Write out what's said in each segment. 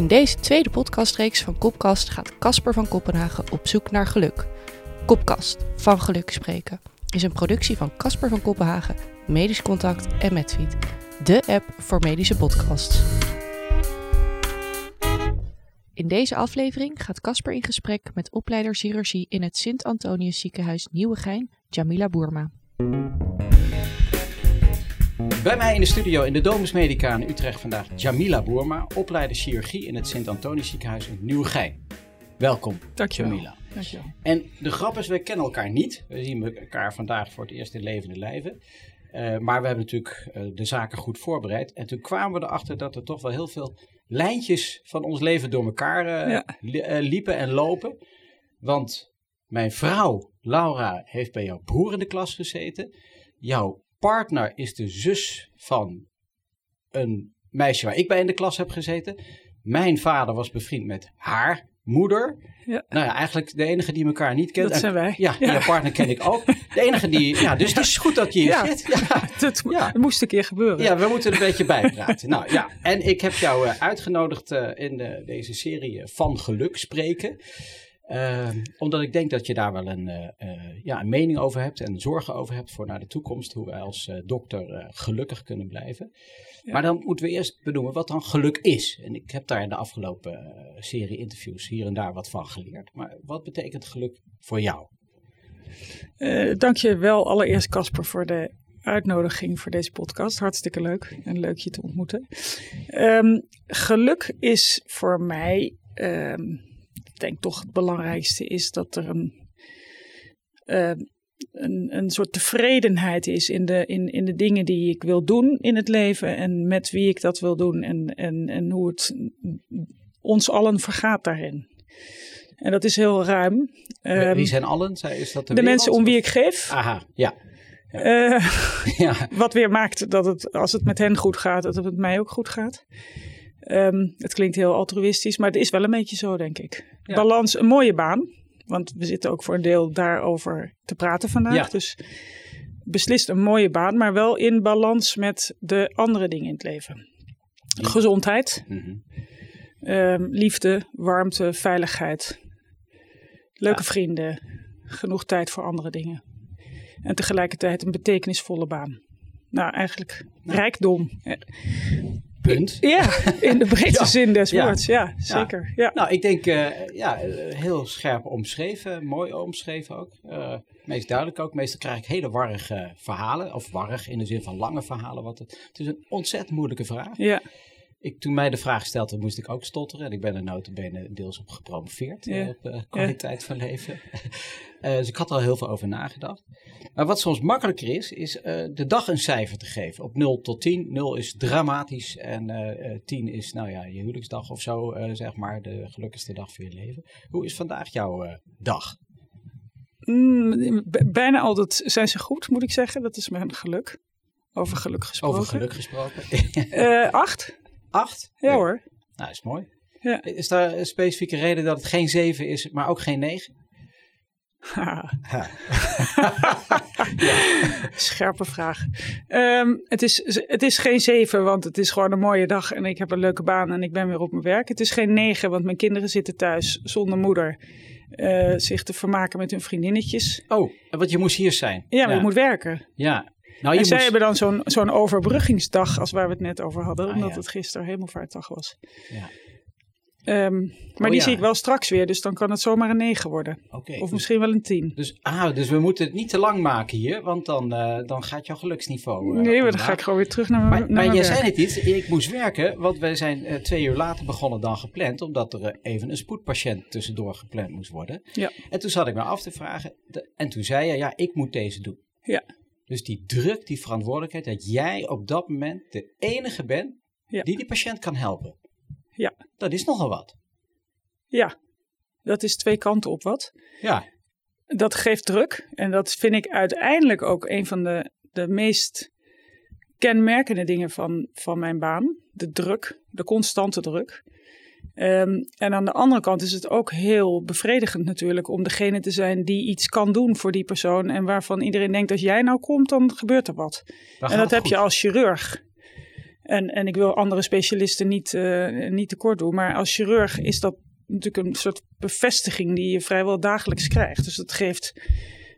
In deze tweede podcastreeks van Kopkast gaat Casper van Kopenhagen op zoek naar geluk. Kopkast, van geluk spreken, is een productie van Casper van Kopenhagen, Medisch Contact en Medfeed, de app voor medische podcasts. In deze aflevering gaat Casper in gesprek met opleider chirurgie in het Sint-Antonius ziekenhuis Nieuwegein, Jamila Boerma. Bij mij in de studio in de Domus Medica in Utrecht vandaag Jamila Boerma, opleider chirurgie in het Sint-Antonius ziekenhuis in Nieuwegein. Welkom, Dankjewel. Jamila. Dankjewel. En de grap is, we kennen elkaar niet. We zien elkaar vandaag voor het eerst in levende lijven. Uh, maar we hebben natuurlijk uh, de zaken goed voorbereid. En toen kwamen we erachter dat er toch wel heel veel lijntjes van ons leven door elkaar uh, ja. li liepen en lopen. Want mijn vrouw, Laura, heeft bij jouw broer in de klas gezeten. Jouw partner is de zus van een meisje waar ik bij in de klas heb gezeten. Mijn vader was bevriend met haar moeder. Ja. Nou ja, eigenlijk de enige die elkaar niet kent. Dat zijn wij. Ja, ja. je partner ken ik ook. De enige die, ja, dus het is goed dat je hier ja. zit. Ja, dat ja. moest een keer gebeuren. Ja, we moeten er een beetje bijpraten. nou ja, en ik heb jou uh, uitgenodigd uh, in de, deze serie van geluk spreken. Uh, omdat ik denk dat je daar wel een, uh, ja, een mening over hebt en zorgen over hebt voor naar de toekomst. Hoe wij als uh, dokter gelukkig kunnen blijven. Ja. Maar dan moeten we eerst benoemen wat dan geluk is. En ik heb daar in de afgelopen serie interviews hier en daar wat van geleerd. Maar wat betekent geluk voor jou? Dank je wel allereerst Casper voor de uitnodiging voor deze podcast. Hartstikke leuk en leuk je te ontmoeten. Um, geluk is voor mij... Um, ik denk toch het belangrijkste is dat er een, uh, een, een soort tevredenheid is in de, in, in de dingen die ik wil doen in het leven en met wie ik dat wil doen en, en, en hoe het ons allen vergaat daarin. En dat is heel ruim. Um, wie zijn allen? Is dat de, de mensen om wie ik geef. Aha, ja. Ja. Uh, ja. Wat weer maakt dat het, als het met hen goed gaat, dat het met mij ook goed gaat. Um, het klinkt heel altruïstisch, maar het is wel een beetje zo, denk ik. Ja. Balans, een mooie baan. Want we zitten ook voor een deel daarover te praten vandaag. Ja. Dus beslist een mooie baan, maar wel in balans met de andere dingen in het leven. Ja. Gezondheid, mm -hmm. um, liefde, warmte, veiligheid. Leuke vrienden, genoeg tijd voor andere dingen. En tegelijkertijd een betekenisvolle baan. Nou, eigenlijk rijkdom. Punt. Ja, in de breedste ja. zin des woords. Ja, ja zeker. Ja. Nou, ik denk uh, ja, heel scherp omschreven, mooi omschreven ook. Uh, meest duidelijk ook. Meestal krijg ik hele warrige verhalen, of warrig in de zin van lange verhalen. Want het, het is een ontzettend moeilijke vraag. Ja. Ik, toen mij de vraag stelde, moest ik ook stotteren. En ik ben er notabene deels op gepromoveerd, ja. op uh, kwaliteit ja. van leven. uh, dus ik had er al heel veel over nagedacht. Maar wat soms makkelijker is, is uh, de dag een cijfer te geven. Op 0 tot 10. 0 is dramatisch en 10 is nou ja, je huwelijksdag of zo, zeg maar, de gelukkigste dag van je leven. Hoe is vandaag jouw dag? Mm, bijna altijd zijn ze goed, moet ik zeggen. Dat is mijn geluk. Over geluk gesproken. Over geluk gesproken. acht. Acht? Ja, ja hoor. Nou, is mooi. Ja. Is daar een specifieke reden dat het geen zeven is, maar ook geen negen? Ha. ha. ja. Scherpe vraag. Um, het, is, het is geen zeven, want het is gewoon een mooie dag en ik heb een leuke baan en ik ben weer op mijn werk. Het is geen negen, want mijn kinderen zitten thuis zonder moeder. Uh, zich te vermaken met hun vriendinnetjes. Oh, want je moest hier zijn. Ja, maar ja. je moet werken. Ja, nou, en zij moest... hebben dan zo'n zo'n overbruggingsdag als waar we het net over hadden, ah, omdat ja. het gisteren hemelvaartdag was. Ja. Um, maar oh, die ja. zie ik wel straks weer, dus dan kan het zomaar een 9 worden. Okay, of dus, misschien wel een 10. Dus, ah, dus we moeten het niet te lang maken hier, want dan, uh, dan gaat jouw geluksniveau. Uh, nee, maar dan ga ik gewoon weer terug naar mijn Maar, maar jij zei het iets, ik moest werken, want wij zijn uh, twee uur later begonnen dan gepland, omdat er even een spoedpatiënt tussendoor gepland moest worden. Ja. En toen zat ik me af te vragen, de, en toen zei je, ja, ik moet deze doen. Ja. Dus die druk, die verantwoordelijkheid, dat jij op dat moment de enige bent ja. die die patiënt kan helpen. Ja. Dat is nogal wat. Ja, dat is twee kanten op wat. Ja. Dat geeft druk en dat vind ik uiteindelijk ook een van de, de meest kenmerkende dingen van, van mijn baan. De druk, de constante druk. Um, en aan de andere kant is het ook heel bevredigend natuurlijk om degene te zijn die iets kan doen voor die persoon. En waarvan iedereen denkt, als jij nou komt, dan gebeurt er wat. Dan en dat heb goed. je als chirurg. En, en ik wil andere specialisten niet, uh, niet tekort doen. Maar als chirurg is dat natuurlijk een soort bevestiging die je vrijwel dagelijks krijgt. Dus dat geeft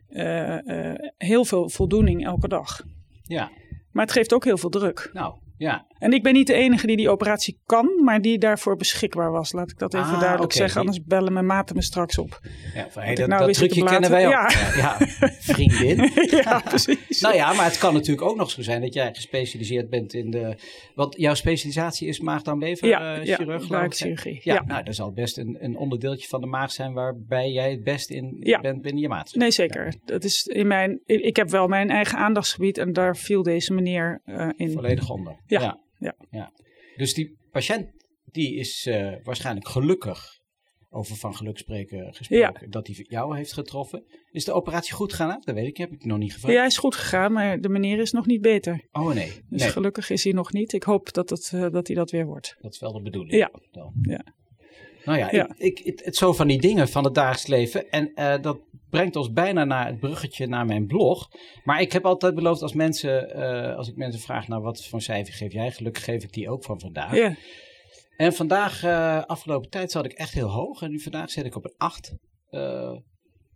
uh, uh, heel veel voldoening elke dag. Ja. Maar het geeft ook heel veel druk. Nou, ja. En ik ben niet de enige die die operatie kan, maar die daarvoor beschikbaar was. Laat ik dat even Ah, duidelijk zeggen, anders bellen mijn maten me straks op. Ja, van, hey, dat, nou dat trucje kennen wij ook. Ja. Ja, ja, vriendin. ja, precies. Nou ja, maar het kan natuurlijk ook nog zo zijn dat jij gespecialiseerd bent in de... Want jouw specialisatie is maag-darm-lever Ja, eh, ja, chirurg, geloof ik, hè? buikchirurgie, Ja, ja. nou, dat zal best een, een onderdeeltje van de maag zijn waarbij jij het best in Ja. bent binnen je maat. Nee, zeker. Dat is in mijn, ik ik heb wel mijn eigen aandachtsgebied en daar viel deze meneer eh, in. Volledig onder. Ja, ja. Dus die patiënt die is eh, waarschijnlijk gelukkig, over van geluk spreken gesproken, dat hij jou heeft getroffen. Is de operatie goed gegaan? Dat weet ik, heb ik nog niet gevraagd. Ja, is goed gegaan, maar de meneer is nog niet beter. Oh nee, Dus nee, gelukkig is hij nog niet. Ik hoop dat, het, eh, dat hij dat weer wordt. dat is wel de bedoeling. Ja. Dan. Ja. Nou ja, Ja. Ik, ik, het, zo van die dingen van het dagelijks leven. En eh, dat brengt ons bijna naar het bruggetje naar mijn blog. Maar ik heb altijd beloofd als mensen, eh, als ik mensen vraag, nou wat voor cijfer geef jij? Gelukkig geef ik die ook van vandaag. Ja, En vandaag, eh, afgelopen tijd zat ik echt heel hoog. En nu vandaag zit ik op een 8. Eh,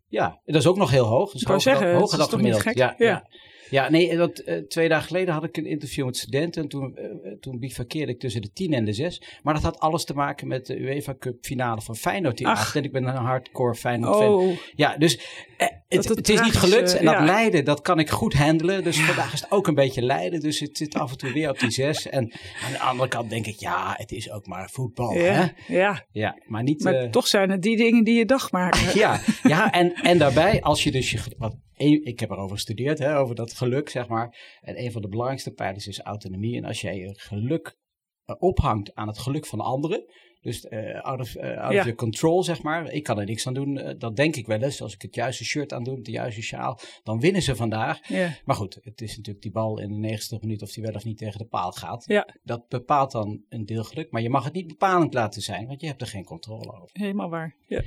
ja, dat is ook nog heel hoog. Dus Ik hoger zeggen, hoger dan gemiddeld. Ja. ja. Ja. nee, dat, eh, twee dagen geleden had ik een interview met studenten. En toen, eh, toen bivakkeerde ik tussen de 10 en de 6. Maar dat had alles te maken met de UEFA Cup finale van Feyenoord die Ach. En ik ben een hardcore Feyenoord fan. oh, Ja, dus eh, het, het het is niet gelukt. En dat ja. lijden, dat kan ik goed handelen. Dus vandaag is het ook een beetje lijden. Dus het zit af en toe weer op die 6. En aan de andere kant denk ik, ja, het is ook maar voetbal. Hè? ja, ja. Maar niet... Maar eh, toch zijn het die dingen die je dag maken. ja, ja en, en daarbij, als je dus je. Wat, een- ik heb erover gestudeerd, hè, over dat geluk, zeg maar. En een van de belangrijkste pijlers is autonomie. En als jij je geluk eh, ophangt aan het geluk van anderen. Dus eh out, of, eh, out Ja. of your control, zeg maar. Ik kan er niks aan doen. eh, dat denk ik wel eens. Als ik het juiste shirt aan doe, de juiste sjaal, dan winnen ze vandaag. Ja, Maar goed, het is natuurlijk die bal in de 90 minuut of die wel of niet tegen de paal gaat. ja Dat bepaalt dan een deel geluk. Maar je mag het niet bepalend laten zijn, want je hebt er geen controle over. helemaal waar. Ja.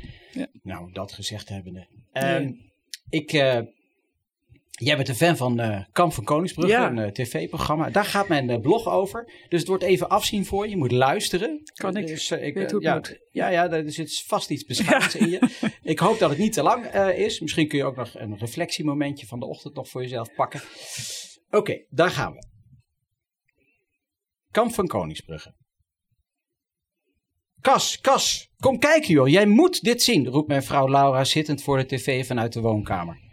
Nou, dat gezegd hebbende. Ehm, Ik, jij bent een fan van eh, Kamp van Koningsbrugge, Ja. een eh, tv-programma. Daar gaat mijn eh, blog over. Dus het wordt even afzien voor je. Je moet luisteren. Kan ik. Dus, eh, Weet hoe het ja, moet. Ja, ja, er zit vast iets beschaamds in je. Ik hoop dat het niet te lang is. Misschien kun je ook nog een reflectiemomentje van de ochtend nog voor jezelf pakken. Oké, daar gaan we. Kamp van Koningsbrugge. Kas, Kas, kom kijken joh. Jij moet dit zien, roept mijn vrouw Laura zittend voor de tv vanuit de woonkamer.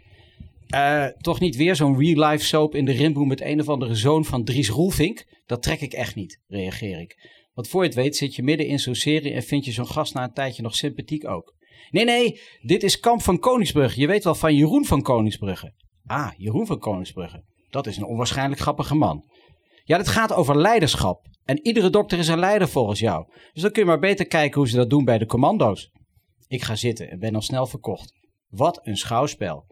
Eh, toch niet weer zo'n real-life soap in de rimboe met een of andere zoon van Dries Roelvink? Dat trek ik echt niet, reageer ik. Want voor je het weet zit je midden in zo'n serie en vind je zo'n gast na een tijdje nog sympathiek ook. Nee, nee, dit is Kamp van Koningsbrugge. Je weet wel van Jeroen van Koningsbrugge. Ah, Jeroen van Koningsbrugge. Dat is een onwaarschijnlijk grappige man. Ja, dit gaat over leiderschap. En iedere dokter is een leider volgens jou. Dus dan kun je maar beter kijken hoe ze dat doen bij de commando's. Ik ga zitten en ben al snel verkocht. Wat een schouwspel.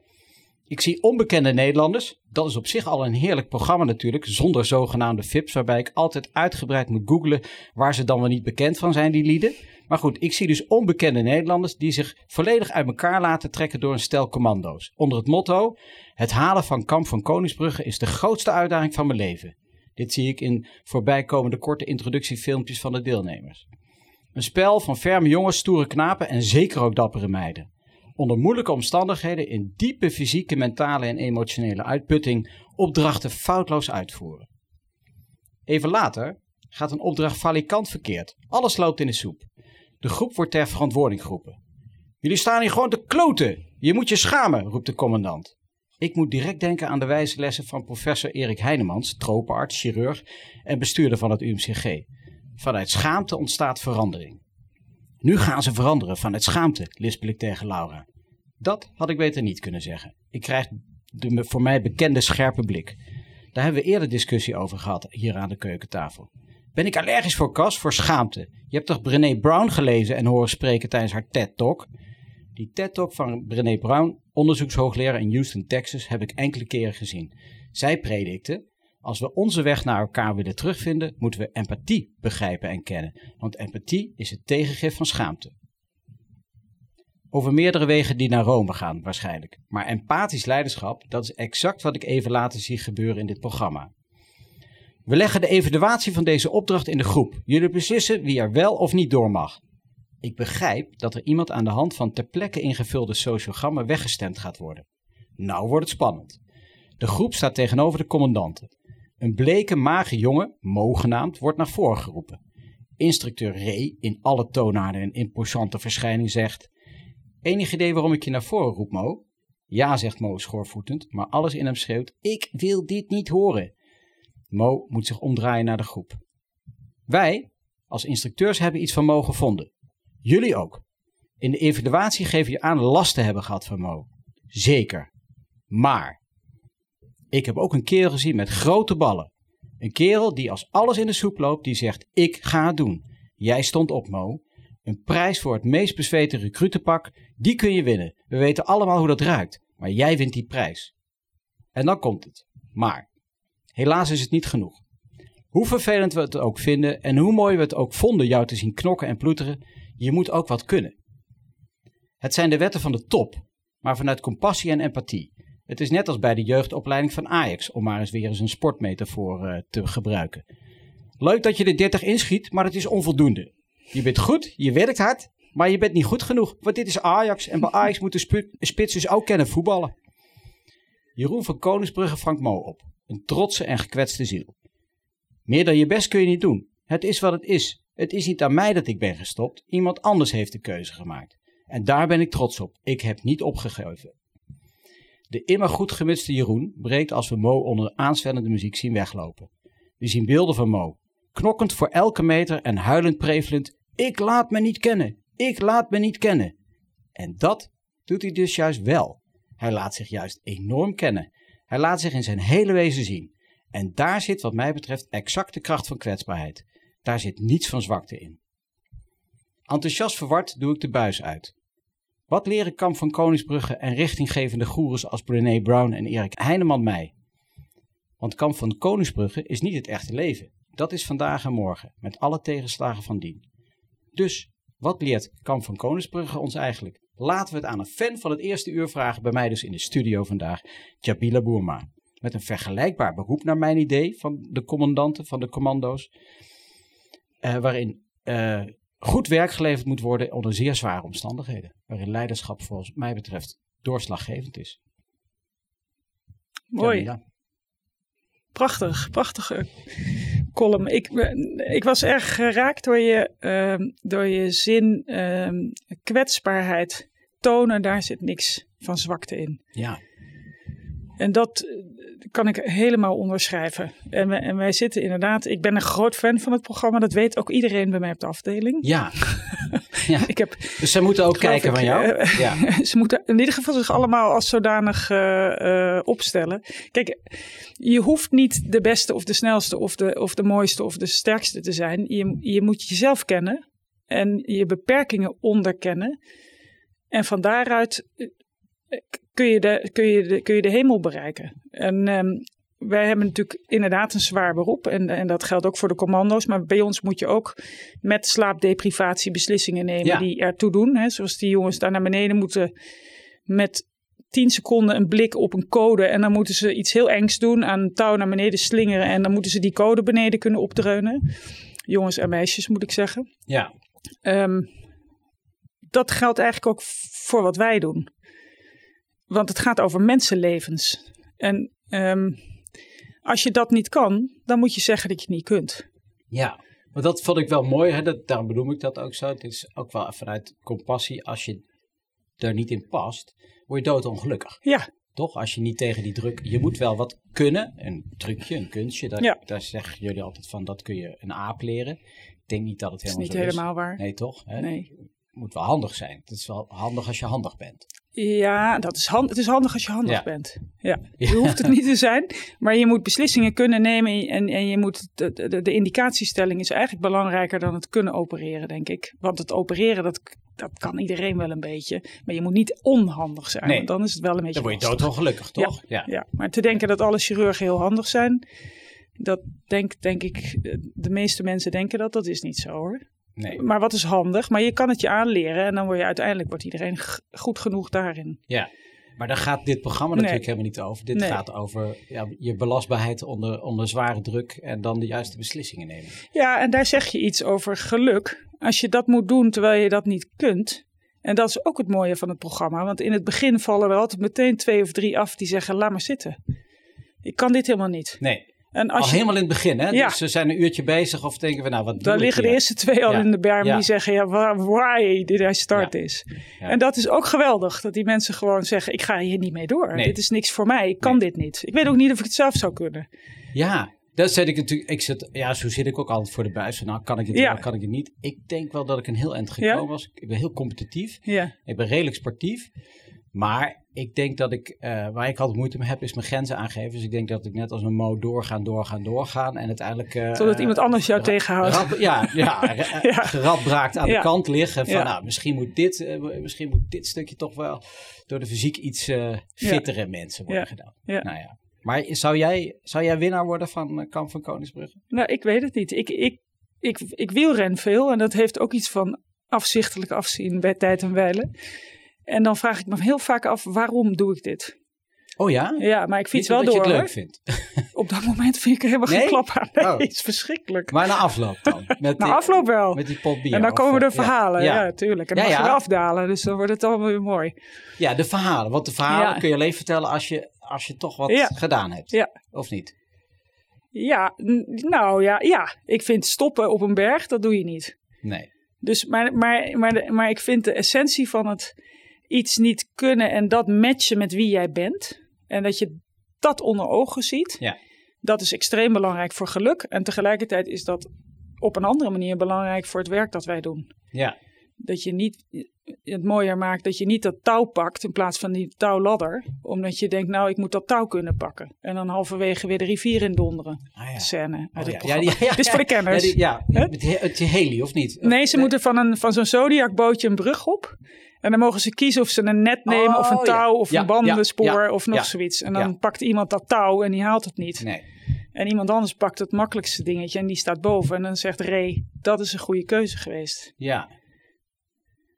Ik zie onbekende Nederlanders. Dat is op zich al een heerlijk programma natuurlijk, zonder zogenaamde fips, waarbij ik altijd uitgebreid moet googlen waar ze dan wel niet bekend van zijn, die lieden. Maar goed, ik zie dus onbekende Nederlanders die zich volledig uit elkaar laten trekken door een stel commando's. Onder het motto: Het halen van Kamp van Koningsbrugge is de grootste uitdaging van mijn leven. Dit zie ik in voorbijkomende korte introductiefilmpjes van de deelnemers. Een spel van ferme jongens, stoere knapen en zeker ook dappere meiden. Onder moeilijke omstandigheden in diepe fysieke, mentale en emotionele uitputting opdrachten foutloos uitvoeren. Even later gaat een opdracht valikant verkeerd. Alles loopt in de soep. De groep wordt ter verantwoording geroepen. Jullie staan hier gewoon te kloten. Je moet je schamen, roept de commandant. Ik moet direct denken aan de wijze lessen van professor Erik Heinemans, tropenarts, chirurg en bestuurder van het UMCG. Vanuit schaamte ontstaat verandering. Nu gaan ze veranderen vanuit schaamte, lispel ik tegen Laura. Dat had ik beter niet kunnen zeggen. Ik krijg de voor mij bekende scherpe blik. Daar hebben we eerder discussie over gehad hier aan de keukentafel. Ben ik allergisch voor kas, voor schaamte? Je hebt toch Brené Brown gelezen en horen spreken tijdens haar TED-talk? Die TED-talk van Brené Brown, onderzoekshoogleraar in Houston, Texas, heb ik enkele keren gezien. Zij predikte, als we onze weg naar elkaar willen terugvinden, moeten we empathie begrijpen en kennen. Want empathie is het tegengif van schaamte. Over meerdere wegen die naar Rome gaan, waarschijnlijk. Maar empathisch leiderschap, dat is exact wat ik even later zie gebeuren in dit programma. We leggen de evaluatie van deze opdracht in de groep. Jullie beslissen wie er wel of niet door mag. Ik begrijp dat er iemand aan de hand van ter plekke ingevulde sociogrammen weggestemd gaat worden. Nou wordt het spannend. De groep staat tegenover de commandanten. Een bleke, mager jongen, Mo genaamd, wordt naar voren geroepen. Instructeur Ray, in alle toonaarden en imposante verschijning, zegt... Enig idee waarom ik je naar voren roep, Mo? Ja, zegt Mo schoorvoetend, maar alles in hem schreeuwt: Ik wil dit niet horen. Mo moet zich omdraaien naar de groep. Wij, als instructeurs, hebben iets van Mo gevonden. Jullie ook. In de evaluatie geven je aan last te hebben gehad van Mo. Zeker. Maar ik heb ook een kerel gezien met grote ballen. Een kerel die als alles in de soep loopt, die zegt: Ik ga het doen. Jij stond op, Mo. Een prijs voor het meest bezweten recrutenpak, die kun je winnen. We weten allemaal hoe dat ruikt, maar jij wint die prijs. En dan komt het. Maar, helaas is het niet genoeg. Hoe vervelend we het ook vinden en hoe mooi we het ook vonden jou te zien knokken en ploeteren, je moet ook wat kunnen. Het zijn de wetten van de top, maar vanuit compassie en empathie. Het is net als bij de jeugdopleiding van Ajax, om maar eens weer eens een sportmetafoor uh, te gebruiken. Leuk dat je de 30 inschiet, maar het is onvoldoende. Je bent goed, je werkt hard, maar je bent niet goed genoeg. Want dit is Ajax en bij Ajax moeten spits dus ook kennen voetballen. Jeroen van Koningsbrugge vangt Mo op. Een trotse en gekwetste ziel. Meer dan je best kun je niet doen. Het is wat het is. Het is niet aan mij dat ik ben gestopt. Iemand anders heeft de keuze gemaakt. En daar ben ik trots op. Ik heb niet opgegeven. De immer goed gemutste Jeroen breekt als we Mo onder aanzwellende muziek zien weglopen. We zien beelden van Mo. Knokkend voor elke meter en huilend prevelend. Ik laat me niet kennen. Ik laat me niet kennen. En dat doet hij dus juist wel. Hij laat zich juist enorm kennen. Hij laat zich in zijn hele wezen zien. En daar zit wat mij betreft exact de kracht van kwetsbaarheid. Daar zit niets van zwakte in. Enthousiast verward doe ik de buis uit. Wat leren Kamp van Koningsbrugge en richtinggevende goeroes als Brené Brown en Erik Heineman mij? Want Kamp van Koningsbrugge is niet het echte leven. Dat is vandaag en morgen, met alle tegenslagen van dien. Dus, wat leert Kamp van Koningsbrugge ons eigenlijk? Laten we het aan een fan van het eerste uur vragen, bij mij dus in de studio vandaag, Jabila Boerma. Met een vergelijkbaar beroep naar mijn idee van de commandanten, van de commando's. Uh, waarin uh, goed werk geleverd moet worden onder zeer zware omstandigheden. Waarin leiderschap volgens mij betreft doorslaggevend is. Mooi. Ja, prachtig, prachtige column. Ik, ik was erg geraakt door je, uh, door je zin uh, kwetsbaarheid tonen. Daar zit niks van zwakte in. Ja. En dat kan ik helemaal onderschrijven. En, we, en wij zitten inderdaad, ik ben een groot fan van het programma. Dat weet ook iedereen bij mij op de afdeling. Ja. ja. ik heb, dus ze moeten ook kijken van jou? Uh, ja. ze moeten in ieder geval zich allemaal als zodanig uh, uh, opstellen. Kijk, je hoeft niet de beste of de snelste of de, of de mooiste of de sterkste te zijn. Je, je moet jezelf kennen en je beperkingen onderkennen. En van daaruit kun je de, kun je de, kun je de hemel bereiken. En um, wij hebben natuurlijk inderdaad een zwaar beroep. En, en dat geldt ook voor de commando's. Maar bij ons moet je ook met slaapdeprivatie beslissingen nemen ja. die ertoe doen. Hè. Zoals die jongens daar naar beneden moeten met 10 seconden een blik op een code. En dan moeten ze iets heel engs doen. Aan een touw naar beneden slingeren. En dan moeten ze die code beneden kunnen opdreunen. Jongens en meisjes moet ik zeggen. Ja. Um, dat geldt eigenlijk ook voor wat wij doen. Want het gaat over mensenlevens. En um, als je dat niet kan, dan moet je zeggen dat je het niet kunt. Ja, maar dat vond ik wel mooi. Hè? Dat, daarom benoem ik dat ook zo. Het is ook wel vanuit compassie. Als je er niet in past, word je doodongelukkig. Ja. Toch? Als je niet tegen die druk... Je moet wel wat kunnen. Een trucje, een kunstje. Dat, ja. Daar zeggen jullie altijd van, dat kun je een aap leren. Ik denk niet dat het helemaal is niet helemaal waar. Nee, toch? Hè? Nee. Het moet wel handig zijn. Het is wel handig als je handig bent. Ja, dat is hand, het is handig als je handig ja. bent. Ja. Je hoeft het niet te zijn, maar je moet beslissingen kunnen nemen en, en je moet de, de, de, indicatiestelling is eigenlijk belangrijker dan het kunnen opereren, denk ik. Want het opereren, dat, dat kan iedereen wel een beetje, maar je moet niet onhandig zijn, nee. want dan is het wel een beetje Dan word je doodongelukkig, toch? Ja. Ja. ja, maar te denken dat alle chirurgen heel handig zijn, dat denk, denk ik, de meeste mensen denken dat, dat is niet zo hoor. Nee. Maar wat is handig? Maar je kan het je aanleren en dan word je uiteindelijk wordt iedereen goed genoeg daarin. Ja. Maar daar gaat dit programma natuurlijk helemaal niet over. Dit gaat over ja, je belastbaarheid onder, onder zware druk en dan de juiste beslissingen nemen. Ja, en daar zeg je iets over geluk. Als je dat moet doen terwijl je dat niet kunt. En dat is ook het mooie van het programma. Want in het begin vallen er altijd meteen twee of drie af die zeggen: laat maar zitten. Ik kan dit helemaal niet. Nee. En als al helemaal in het begin, hè? Ja. Dus ze zijn een uurtje bezig of denken we, nou wat Dan liggen de eerste twee al in de berm die zeggen, ja, why did I start this? En dat is ook geweldig, dat die mensen gewoon zeggen, ik ga hier niet mee door. Dit is niks voor mij, ik kan dit niet. Ik weet ook niet of ik het zelf zou kunnen. Ja, dat zet ik natuurlijk, ik zit, ja, zo zit ik ook altijd voor de buis. nou, kan ik het ja. kan ik het niet? Ik denk wel dat ik een heel eind gekomen was. Ik ben heel competitief. Ja. Ik ben redelijk sportief. Maar ik denk dat ik, uh, waar ik altijd moeite mee heb, is mijn grenzen aangeven. Dus ik denk dat ik net als een mo doorgaan, doorgaan, doorgaan. En uiteindelijk... Uh, Totdat iemand anders jou tegenhoudt. ja, ja, ja. geradbraakt aan de kant liggen. Van nou, misschien moet, dit, uh, misschien moet dit stukje toch wel door de fysiek iets fittere mensen worden gedaan. Nou ja. Maar zou jij, zou jij winnaar worden van Kamp van Koningsbrugge? Nou, ik weet het niet. Ik, ik, ik, ik wielren veel en dat heeft ook iets van afzichtelijk afzien bij tijd en wijlen. En dan vraag ik me heel vaak af, waarom doe ik dit? Oh ja? Ja, maar ik fiets wel door. Dat je het leuk vindt. Op dat moment vind ik er helemaal geen klap aan. Nee, oh. is verschrikkelijk. Maar na afloop dan? Met na afloop wel. Met die pot bier. En dan komen de verhalen, ja, ja tuurlijk. En dan mag je afdalen, dus dan wordt het allemaal weer mooi. Ja, de verhalen. Want de verhalen kun je alleen vertellen als je, als je toch wat gedaan hebt. Ja. Of niet? Ja, nou ja, ja. Ik vind stoppen op een berg, dat doe je niet. Nee. Dus, maar, maar, maar, maar ik vind de essentie van het iets niet kunnen en dat matchen met wie jij bent. En dat je dat onder ogen ziet. Ja. Dat is extreem belangrijk voor geluk. En tegelijkertijd is dat op een andere manier belangrijk voor het werk dat wij doen. Ja. Dat je niet het mooier maakt dat je niet dat touw pakt in plaats van die touwladder. Omdat je denkt, nou, ik moet dat touw kunnen pakken. En dan halverwege weer de rivier in donderen. Ah, ja. Scène uit oh, het ja. Ja, ja, Dit is voor de kenners. Ja, het, het heli of niet? Nee, ze moeten van, een, van zo'n Zodiac bootje een brug op. En dan mogen ze kiezen of ze een net nemen of een oh, touw of een bandenspoor of nog zoiets. En dan pakt iemand dat touw en die haalt het niet. Nee. En iemand anders pakt het makkelijkste dingetje en die staat boven. En dan zegt Ray, dat is een goede keuze geweest. Ja.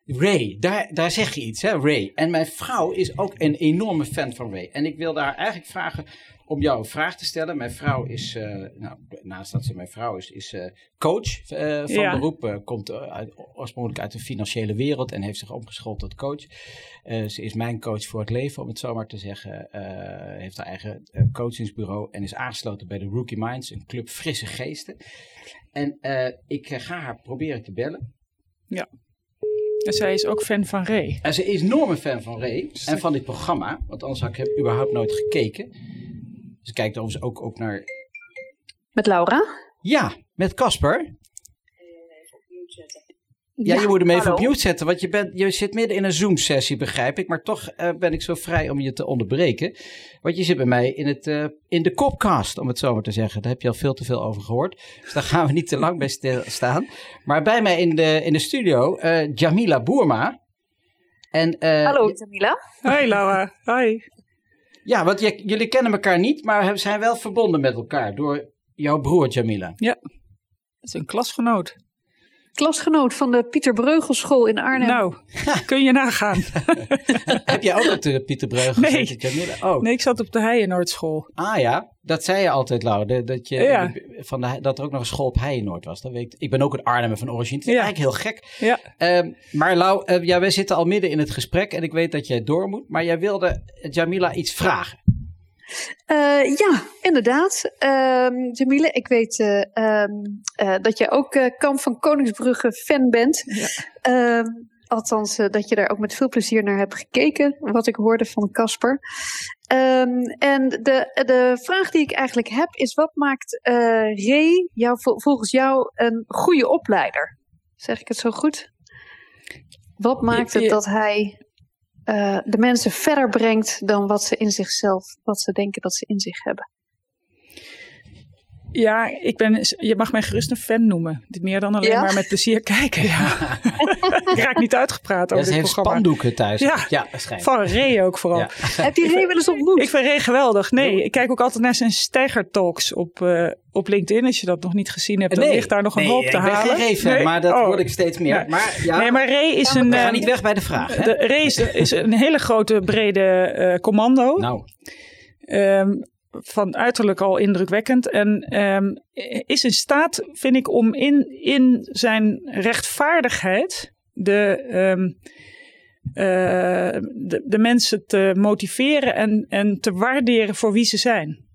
Ray, daar, daar zeg je iets, hè, Ray. En mijn vrouw is ook een enorme fan van Ray. En ik wil daar eigenlijk vragen om jou een vraag te stellen. Mijn vrouw is, uh, nou, naast dat ze mijn vrouw is, is uh, coach uh, van beroep. komt uit, oorspronkelijk uit de financiële wereld en heeft zich omgeschoold tot coach. ze is mijn coach voor het leven, om het zo maar te zeggen. heeft haar eigen coachingsbureau en is aangesloten bij de Rookie Minds, een club frisse geesten. En ik ga haar proberen te bellen. Ja. En zij is ook fan van Ray. En ze is enorme fan van Ray en van dit programma. Want anders had ik überhaupt nooit gekeken. Ze kijkt overigens ook, ook naar... Met Laura? Ja, met Casper. Ja, je moet hem even op mute zetten, want je, bent, je zit midden in een Zoom-sessie, begrijp ik. Maar toch uh, ben ik zo vrij om je te onderbreken. Want je zit bij mij in, het, uh, in de kopcast, om het zo maar te zeggen. Daar heb je al veel te veel over gehoord. Dus daar gaan we niet te lang bij staan. Maar bij mij in de, in de studio, uh, Jamila Boerma. En, Hallo Jamila. Hoi Laura, hoi. Ja, want jullie kennen elkaar niet, maar zijn wel verbonden met elkaar door jouw broer Jamila. Ja, dat is een klasgenoot. Klasgenoot van de Pieter Breugelschool in Arnhem. Nou, kun je nagaan. Heb jij ook op de Pieter Breugel nee. Jamila? Oh. Nee, ik zat op de Heijenoordschool. Ah ja, dat zei je altijd, Lau. Dat, je, van de, dat er ook nog een school op Heijenoord was. Dat weet ik. ik ben ook een Arnhem van origine. Het is eigenlijk heel gek. Ja. Um, maar Lau, uh, ja, wij zitten al midden in het gesprek en ik weet dat jij door moet. Maar jij wilde Jamila iets vragen. Uh, ja, inderdaad. Uh, Jamile, ik weet uh, dat jij ook Kamp van Koningsbrugge fan bent. Ja. Ehm, althans, dat je daar ook met veel plezier naar hebt gekeken, wat ik hoorde van Casper. Ehm, en de, de vraag die ik eigenlijk heb is: wat maakt Ray jou, volgens jou een goede opleider? Zeg ik het zo goed? Wat maakt het dat hij uh, de mensen verder brengt dan wat ze in zichzelf, wat ze denken dat ze in zich hebben. Ja, ik ben, je mag mij gerust een fan noemen. Meer dan alleen maar met plezier kijken. Ja. ik raak niet uitgepraat over ja, dit programma. spandoeken thuis. Ja, ja van Ray ook vooral. Heb je Ray wel eens ontmoet? Ik vind Ray geweldig. Nee, ik kijk ook altijd naar zijn Steiger Talks op, uh, op LinkedIn. Als je dat nog niet gezien hebt, dan ligt daar nog een hoop te halen. Ik ben geen Ray maar dat oh. word ik steeds meer. Maar, ja. Nee, maar Ray is een... We gaan niet weg bij de vraag. Hè? De, Ray is, is, een hele grote, brede uh, commando. Nou. Um, van uiterlijk al indrukwekkend. En um, is in staat, vind ik, om in, in zijn rechtvaardigheid de, um, uh, de, de, mensen te motiveren en, en te waarderen voor wie ze zijn.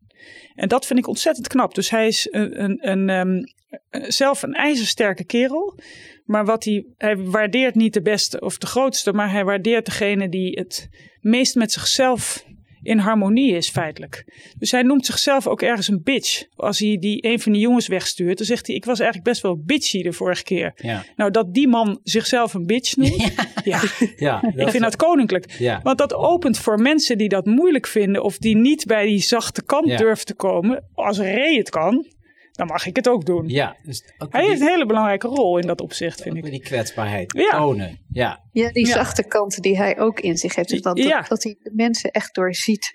En dat vind ik ontzettend knap. Dus hij is een, een, een um, zelf een ijzersterke kerel. Maar wat hij, hij waardeert niet de beste of de grootste, maar hij waardeert degene die het meest met zichzelf in harmonie is feitelijk. Dus hij noemt zichzelf ook ergens een bitch. Als hij die, een van die jongens wegstuurt, dan zegt hij: Ik was eigenlijk best wel bitchy de vorige keer. Ja. Nou, dat die man zichzelf een bitch noemt, ja, ja. ik vind dat koninklijk. Want dat opent voor mensen die dat moeilijk vinden of die niet bij die zachte kant durven te komen. Als Ray het kan, dan mag ik het ook doen. Ja, dus Hij heeft een hele belangrijke rol in dat opzicht, vind ik. Die kwetsbaarheid ja. tonen. Ja, ja die zachte kanten die hij ook in zich heeft. Dus dat, ja. dat, hij de mensen echt doorziet.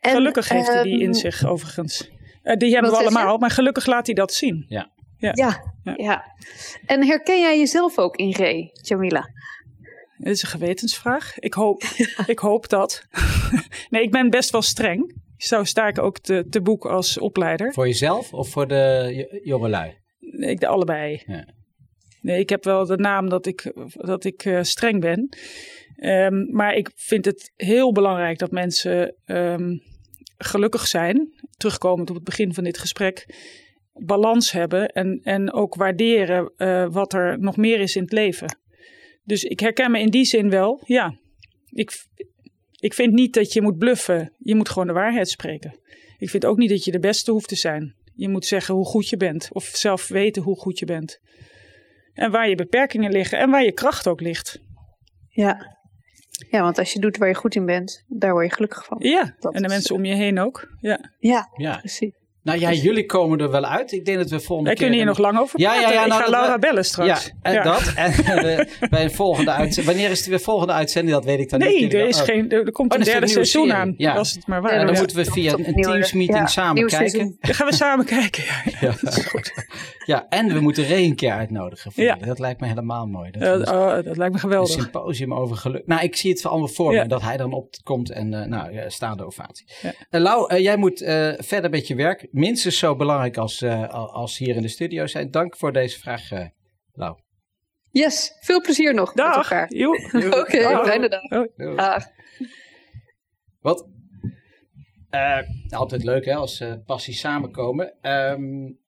En, gelukkig heeft hij die in ehm, zich, overigens. Uh, die hebben we allemaal, maar gelukkig laat hij dat zien. Ja. Ja. ja. ja. En herken jij jezelf ook in Ray, Jamila? Dat is een gewetensvraag. Ik hoop, ik hoop dat. nee, ik ben best wel streng. Zo sta ik ook te, te boek als opleider. Voor jezelf of voor de jongelui? Nee, de allebei. Ja. Nee, ik heb wel de naam dat ik, dat ik uh, streng ben. Um, maar ik vind het heel belangrijk dat mensen um, gelukkig zijn. Terugkomend op het begin van dit gesprek. Balans hebben en, en ook waarderen uh, wat er nog meer is in het leven. Dus ik herken me in die zin wel. Ja, ik, ik vind niet dat je moet bluffen. Je moet gewoon de waarheid spreken. Ik vind ook niet dat je de beste hoeft te zijn. Je moet zeggen hoe goed je bent. Of zelf weten hoe goed je bent. En waar je beperkingen liggen en waar je kracht ook ligt. Ja. Ja, want als je doet waar je goed in bent, daar word je gelukkig van. Ja, en de mensen om je heen ook. Ja, ja, ja. precies. Nou ja, jullie komen er wel uit. Ik denk dat we volgende Wij keer... kunnen hier nog lang over praten. Ja, ja, ja, nou, ik ga Laura bellen straks. Ja, en dat. En we, bij een volgende uitzending. Wanneer is weer volgende uitzending? Dat weet ik dan nee, niet. Nee, er, is geen, er komt oh, een derde seizoen serie. aan. Ja. Was het maar waar. Ja, dan moeten we via een Teams meeting samen kijken. Dan gaan we samen kijken. Ja, dat is goed. Ja, en we moeten Ray een keer uitnodigen. Ja. Dat lijkt me helemaal mooi. Dat, uh, oh, dat lijkt me geweldig. Een symposium over geluk. Nou, ik zie het allemaal voor me. Dat hij dan opkomt en uh, nou, staande ovatie. Uh, Lau, jij moet verder met je werk. Minstens zo belangrijk als, uh, als hier in de studio zijn. Dank voor deze vraag, uh, Lau. Yes, veel plezier nog dag. met elkaar. Oké, okay, fijne dag. dag. Wat? Uh, altijd leuk hè, als passies samenkomen. Um,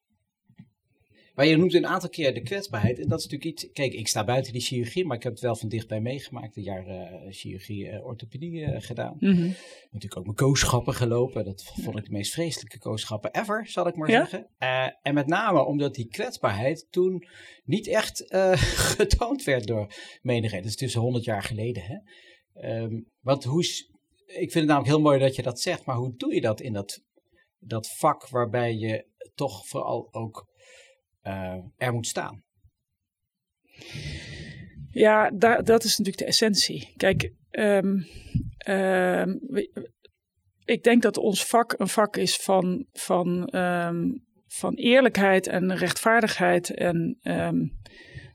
maar je noemt een aantal keer de kwetsbaarheid. En dat is natuurlijk iets. Kijk, ik sta buiten die chirurgie, maar ik heb het wel van dichtbij meegemaakt. Een jaar uh, chirurgie, uh, orthopedie uh, gedaan. Mm -hmm. Natuurlijk ook mijn kooschappen gelopen. Dat vond ik de meest vreselijke kooschappen ever, zal ik maar ja? zeggen. en met name omdat die kwetsbaarheid toen niet echt getoond werd door menigheid. Dat is tussen 100 jaar geleden. Hè? Um, want hoe. Ik vind het namelijk heel mooi dat je dat zegt, maar hoe doe je dat in dat, dat vak waarbij je toch vooral ook uh, er moet staan. Ja, daar, dat is natuurlijk de essentie. Kijk, um, um, ik denk dat ons vak een vak is van, van, um, van eerlijkheid en rechtvaardigheid en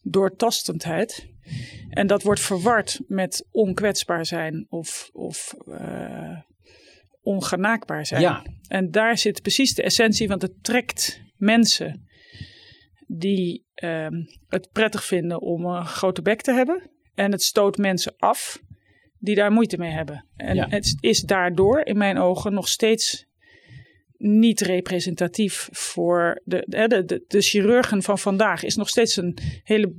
doortastendheid. En dat wordt verward met onkwetsbaar zijn of, of uh, ongenaakbaar zijn. Ja. En daar zit precies de essentie, want het trekt mensen die uh, het prettig vinden om een grote bek te hebben. En het stoot mensen af die daar moeite mee hebben. En ja. het is daardoor in mijn ogen nog steeds niet representatief voor de, de, de, de chirurgen van vandaag. Is nog steeds een hele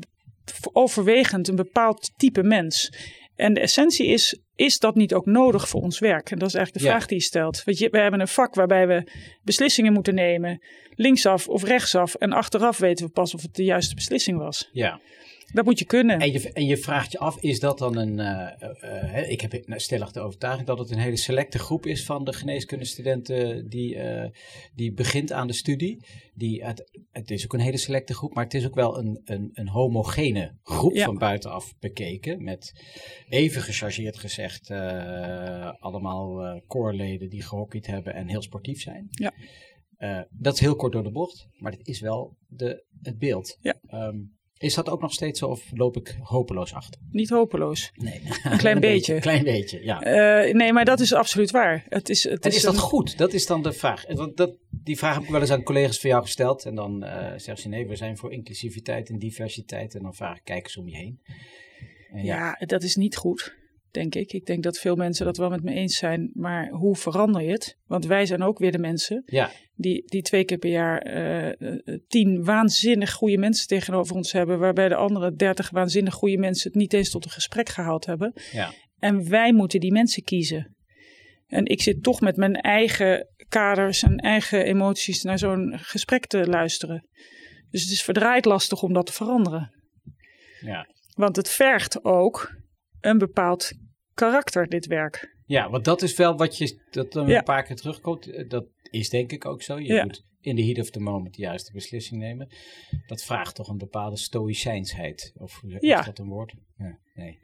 overwegend een bepaald type mens. En de essentie is, is dat niet ook nodig voor ons werk? En dat is eigenlijk de Ja. vraag die je stelt. Want je, we hebben een vak waarbij we beslissingen moeten nemen, linksaf of rechtsaf. En achteraf weten we pas of het de juiste beslissing was. Ja, Dat moet je kunnen. En je, en je vraagt je af, is dat dan een... Uh, uh, ik heb stellig de overtuiging dat het een hele selecte groep is van de geneeskundestudenten die, uh, die begint aan de studie. Die, het, het, is ook een hele selecte groep, maar het is ook wel een, een, een homogene groep ja. van buitenaf bekeken. Met even gechargeerd gezegd allemaal koorleden die gehockeyd hebben en heel sportief zijn. Ja. dat is heel kort door de bocht, maar dat is wel de, het beeld. Ja. Um, is dat ook nog steeds zo of loop ik hopeloos achter? Niet hopeloos. Nee. Een klein beetje. Een klein beetje, ja. Uh, nee, maar dat is absoluut waar. Het is, het en is, is dat een... goed? Dat is dan de vraag. Want dat, die vraag heb ik wel eens aan collega's van jou gesteld. En dan uh, zeggen ze nee, we zijn voor inclusiviteit en diversiteit. En dan vraag ik, kijk eens om je heen. En ja, ja, dat is niet goed denk ik. Ik denk dat veel mensen dat wel met me eens zijn. Maar hoe verander je het? Want wij zijn ook weer de mensen ja. die, die twee keer per jaar uh, tien waanzinnig goede mensen tegenover ons hebben. Waarbij de andere dertig waanzinnig goede mensen het niet eens tot een gesprek gehaald hebben. Ja. En wij moeten die mensen kiezen. En ik zit toch met mijn eigen kaders en eigen emoties naar zo'n gesprek te luisteren. Dus het is verdraaid lastig om dat te veranderen. Ja. Want het vergt ook een bepaald karakter, dit werk. Ja, want dat is wel wat je dat dan Ja. een paar keer terugkomt. Dat is denk ik ook zo. Je Ja. moet in de heat of the moment de juiste beslissing nemen. Dat vraagt toch een bepaalde stoïcijnsheid. Of Ja. is dat een woord? Ja, nee.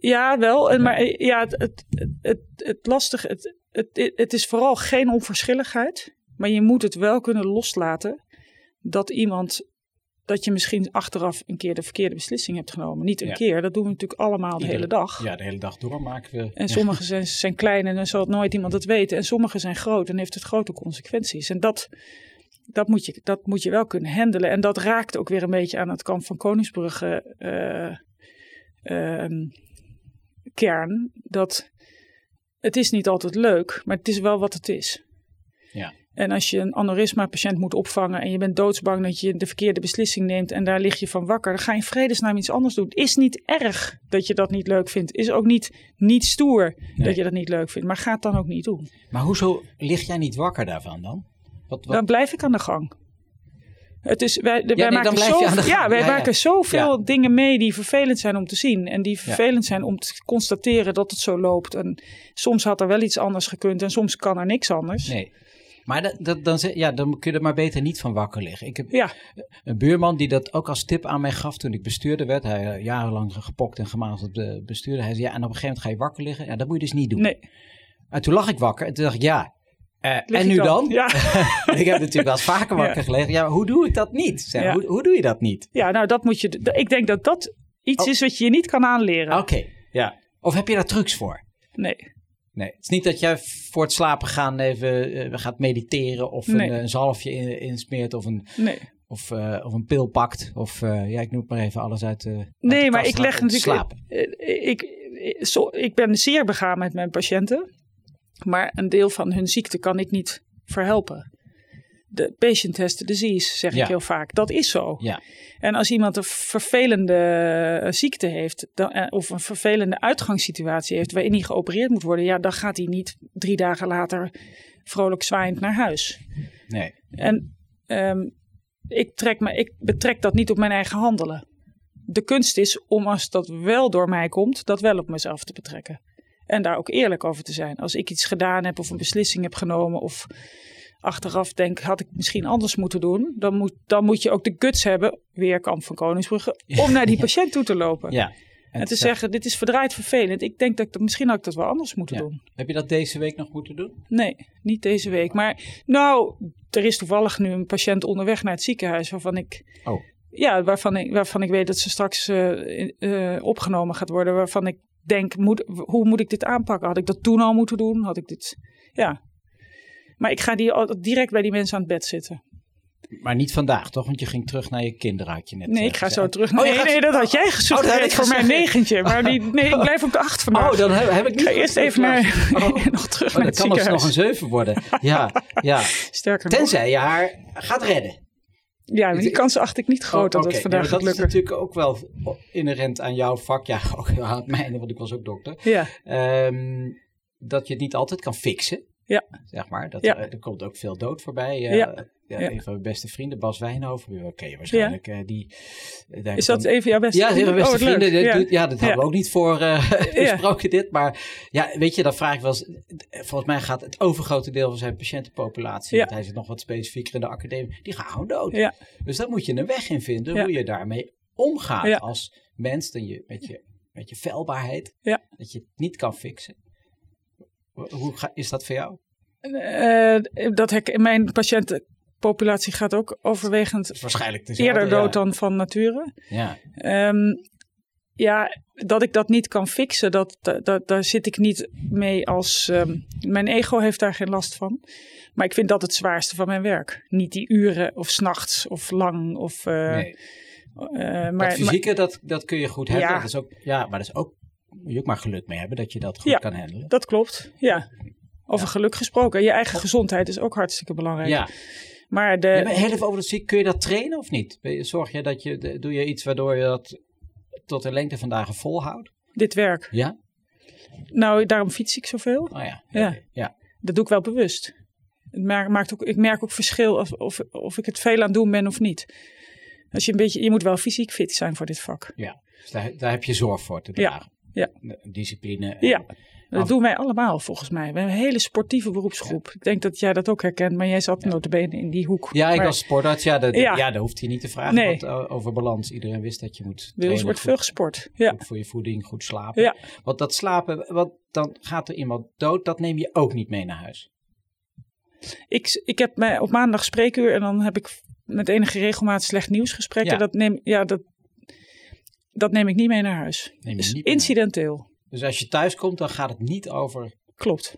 Ja, wel. En, maar ja, het, het, het, het, het lastige, het, het, het is vooral geen onverschilligheid. Maar je moet het wel kunnen loslaten dat iemand, dat je misschien achteraf een keer de verkeerde beslissing hebt genomen. Niet een Ja. keer, dat doen we natuurlijk allemaal de hele dag. Ja, de hele dag door maken we. En sommige zijn, zijn klein en dan zal het nooit iemand het weten. En sommige zijn groot en heeft het grote consequenties. En dat, dat, moet, je, dat moet je wel kunnen handelen. En dat raakt ook weer een beetje aan het kamp van Koningsbrugge eh, ehm, kern. Dat het is niet altijd leuk, maar het is wel wat het is. Ja. En als je een aneurysma-patiënt moet opvangen en je bent doodsbang dat je de verkeerde beslissing neemt en daar lig je van wakker, dan ga je in vredesnaam iets anders doen. Is niet erg dat je dat niet leuk vindt. Is ook niet, niet stoer Nee. dat je dat niet leuk vindt. Maar ga het dan ook niet doen. Maar hoezo lig jij niet wakker daarvan dan? Wat, wat? Dan blijf ik aan de gang. Het is, wij, nee, maken, zo, ja, wij Ja, ja. maken zoveel dingen mee die vervelend zijn om te zien. En die vervelend zijn om te constateren dat het zo loopt. En soms had er wel iets anders gekund en soms kan er niks anders. Nee. Maar dat, dat, dan, ja, dan kun je er maar beter niet van wakker liggen. Ik heb Ja, een buurman die dat ook als tip aan mij gaf toen ik bestuurder werd. Hij eh, jarenlang gepokt en gemazeld de bestuurder. Hij zei, ja, en op een gegeven moment ga je wakker liggen. Ja, dat moet je dus niet doen. nee. En toen lag ik wakker en toen dacht ik, ja, eh, en nu dan? Ja. Ik heb natuurlijk wel eens vaker wakker Ja. gelegen. Ja, hoe doe ik dat niet? Zeg, Ja. hoe, hoe doe je dat niet? ja, nou dat moet je. Ik denk dat dat iets Oh. is wat je je niet kan aanleren. Oké, ja. Of heb je daar trucs voor? Nee. Nee, het is niet dat jij voor het slapen gaan even eh, gaat mediteren of Nee. een, eh, een zalfje in, insmeert of een, Nee. of, eh, of een pil pakt. Of ja, ik noem maar even alles uit de. Nee, maar ik leg natuurlijk. Ik, ik, zo, ik ben zeer begaan met mijn patiënten. Maar een deel van hun ziekte kan ik niet verhelpen. De patient has the disease, zeg Ja. ik heel vaak. Dat is zo. Ja. En als iemand een vervelende eh, ziekte heeft, dan, eh, of een vervelende uitgangssituatie heeft waarin hij geopereerd moet worden, ja, dan gaat hij niet drie dagen later vrolijk zwaaiend naar huis. Nee. En ehm, ik, trek me, ik betrek dat niet op mijn eigen handelen. De kunst is om als dat wel door mij komt, dat wel op mezelf te betrekken. En daar ook eerlijk over te zijn. Als ik iets gedaan heb of een beslissing heb genomen of achteraf denk, had ik misschien anders moeten doen. Dan moet, dan moet je ook de guts hebben, weer kamp van Koningsbrugge, om naar die patiënt toe te lopen. Ja. En te zeggen, dit is verdraaid vervelend. Ik denk dat ik dat, misschien had ik dat wel anders moeten Ja. doen. Heb je dat deze week nog moeten doen? Nee, niet deze week. Maar nou, er is toevallig nu een patiënt onderweg naar het ziekenhuis waarvan ik. Oh. Ja, waarvan ik, waarvan ik weet dat ze straks eh, eh, opgenomen gaat worden. Waarvan ik denk, moet, hoe moet ik dit aanpakken? Had ik dat toen al moeten doen? Had ik dit. Ja. Maar ik ga die, al- direct bij die mensen aan het bed zitten. Maar niet vandaag, toch? Want je ging terug naar je kinderen, had je net Nee, eh, ik ga gezegd. zo terug. Oh, je Nee, gaat- nee, dat had jij Oh, dat gesuggereerd had ik voor mijn gezegd. negentje. Maar die, nee, ik blijf op de acht vandaag. Oh, dan heb, heb ik ik niet ga eerst even naar, Oh. nog terug Oh, naar dan het kan ziekenhuis. nog een 7 worden. Ja, ja. Sterker nog. Tenzij je haar gaat redden. Ja, maar die kans acht ik niet groot dat Oh, het oké. vandaag gaat maar dat is natuurlijk ook wel inherent aan jouw vak. Ja, ook aan het mijne, want ik was ook dokter. Ja, Ehm, dat je het niet altijd kan fixen. Ja. Zeg maar. Dat, Ja. er komt ook veel dood voorbij. Ja. eh, ja. Ja. Een van mijn beste vrienden, Bas Wijnhoven, die ken je waarschijnlijk. eh, die, eh, daar Is dat dan- even jouw beste Ja, vriend? mijn beste Oh, vrienden. Ja. doet- Ja, dat hadden we Ja. ook niet voor eh, besproken dit. Maar ja, weet je, dan vraag ik wel eens. Volgens mij gaat het overgrote deel van zijn patiëntenpopulatie, Ja. want hij zit nog wat specifieker in de academie, die gaan gewoon dood. Ja. Dus daar moet je een weg in vinden Ja. hoe je daarmee omgaat Ja. als mens. Dan je, met, je, met je feilbaarheid. Ja. Dat je het niet kan fixen. Hoe ga, is dat voor jou? Eh, dat hek, mijn patiëntenpopulatie gaat ook overwegend waarschijnlijk eerder dood dan van nature. Ja. Ehm, ja, dat ik dat niet kan fixen, dat, dat, daar zit ik niet mee als. ehm, mijn ego heeft daar geen last van. Maar ik vind dat het zwaarste van mijn werk. Niet die uren of s'nachts of lang. Of, eh, nee. maar, dat fysieke, dat, dat kun je goed hebben. Ja. Dat is ook, ja, maar dat is ook, moet je ook maar geluk mee hebben dat je dat goed Ja. kan handelen. dat klopt, ja. Over geluk gesproken. Je eigen gezondheid is ook hartstikke belangrijk. Ja. Maar de, Ja, maar heel even over dat ziek, kun je dat trainen of niet? Zorg je dat je, de- doe je iets waardoor je dat tot de lengte van dagen volhoudt? dit werk. Ja? Nou, daarom fiets ik zoveel. Oh ja. Ja. ja. Dat doe ik wel bewust. Het maakt ook, ik merk ook verschil of, of, of ik het veel aan het doen ben of niet. Als je, een beetje, je moet wel fysiek fit zijn voor dit vak. ja. Dus daar, daar heb je zorg voor te Ja, dragen. Ja. Discipline. Ja. Dat Af- doen wij allemaal volgens mij. We hebben een hele sportieve beroepsgroep. Ik denk dat jij dat ook herkent, maar jij zat notabene in die hoek. Ja, ik maar als sportarts, ja, dat, Ja. ja. daar hoeft je niet te vragen Nee. wat, eh, over balans. Iedereen wist dat je moet trainen, wordt veel gesport. Ja. Goed voor je voeding, goed slapen. Ja. Want dat slapen, want dan gaat er iemand dood, dat neem je ook niet mee naar huis. Ik, ik heb mij op maandag spreekuur en dan heb ik met enige regelmaat slecht nieuwsgesprekken. Ja. Dat, neem, ja, dat, dat neem ik niet mee naar huis. Neem mee incidenteel. Dus als je thuis komt, dan gaat het niet over. Klopt.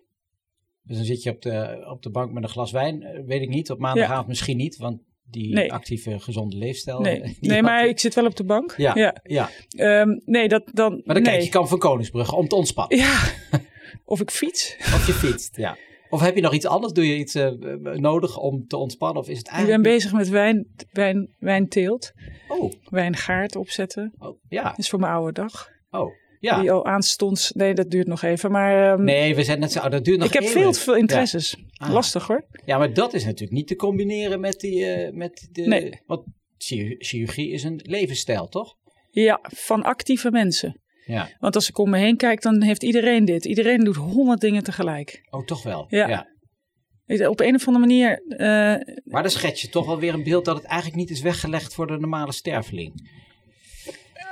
Dus dan zit je op de, op de bank met een glas wijn. eh, Weet ik niet. Op maandagavond misschien niet, want die Nee. actieve, gezonde leefstijl. Nee, maar ik zit wel op de bank. Ja, ja. ja. Ehm, nee, dat dan. Maar dan nee. kijk je kan van Koningsbrugge om te ontspannen. Ja. Of ik fiets. Of je fietst, ja. Of heb je nog iets anders? Doe je iets eh, nodig om te ontspannen? Of is het Ik ben eigenlijk... bezig met wijn, wijn, wijnteelt. Oh, Wijngaard opzetten. oh, ja. Dat is voor mijn oude dag. Oh, ja. Die al aanstonds. Nee, dat duurt nog even. Maar ehm, Nee, we zijn net zo... dat duurt nog ik heb veel te veel interesses. Ah. Lastig hoor. Ja, maar dat is natuurlijk niet te combineren met die... eh, met de, Nee. Want chir- chirurgie is een levensstijl, toch? Ja, van actieve mensen. Ja. Want als ik om me heen kijk, dan heeft iedereen dit. Iedereen doet honderd dingen tegelijk. Oh, toch wel. Ja. Op een of andere manier. eh, Maar dan schets je toch wel weer een beeld dat het eigenlijk niet is weggelegd voor de normale sterveling.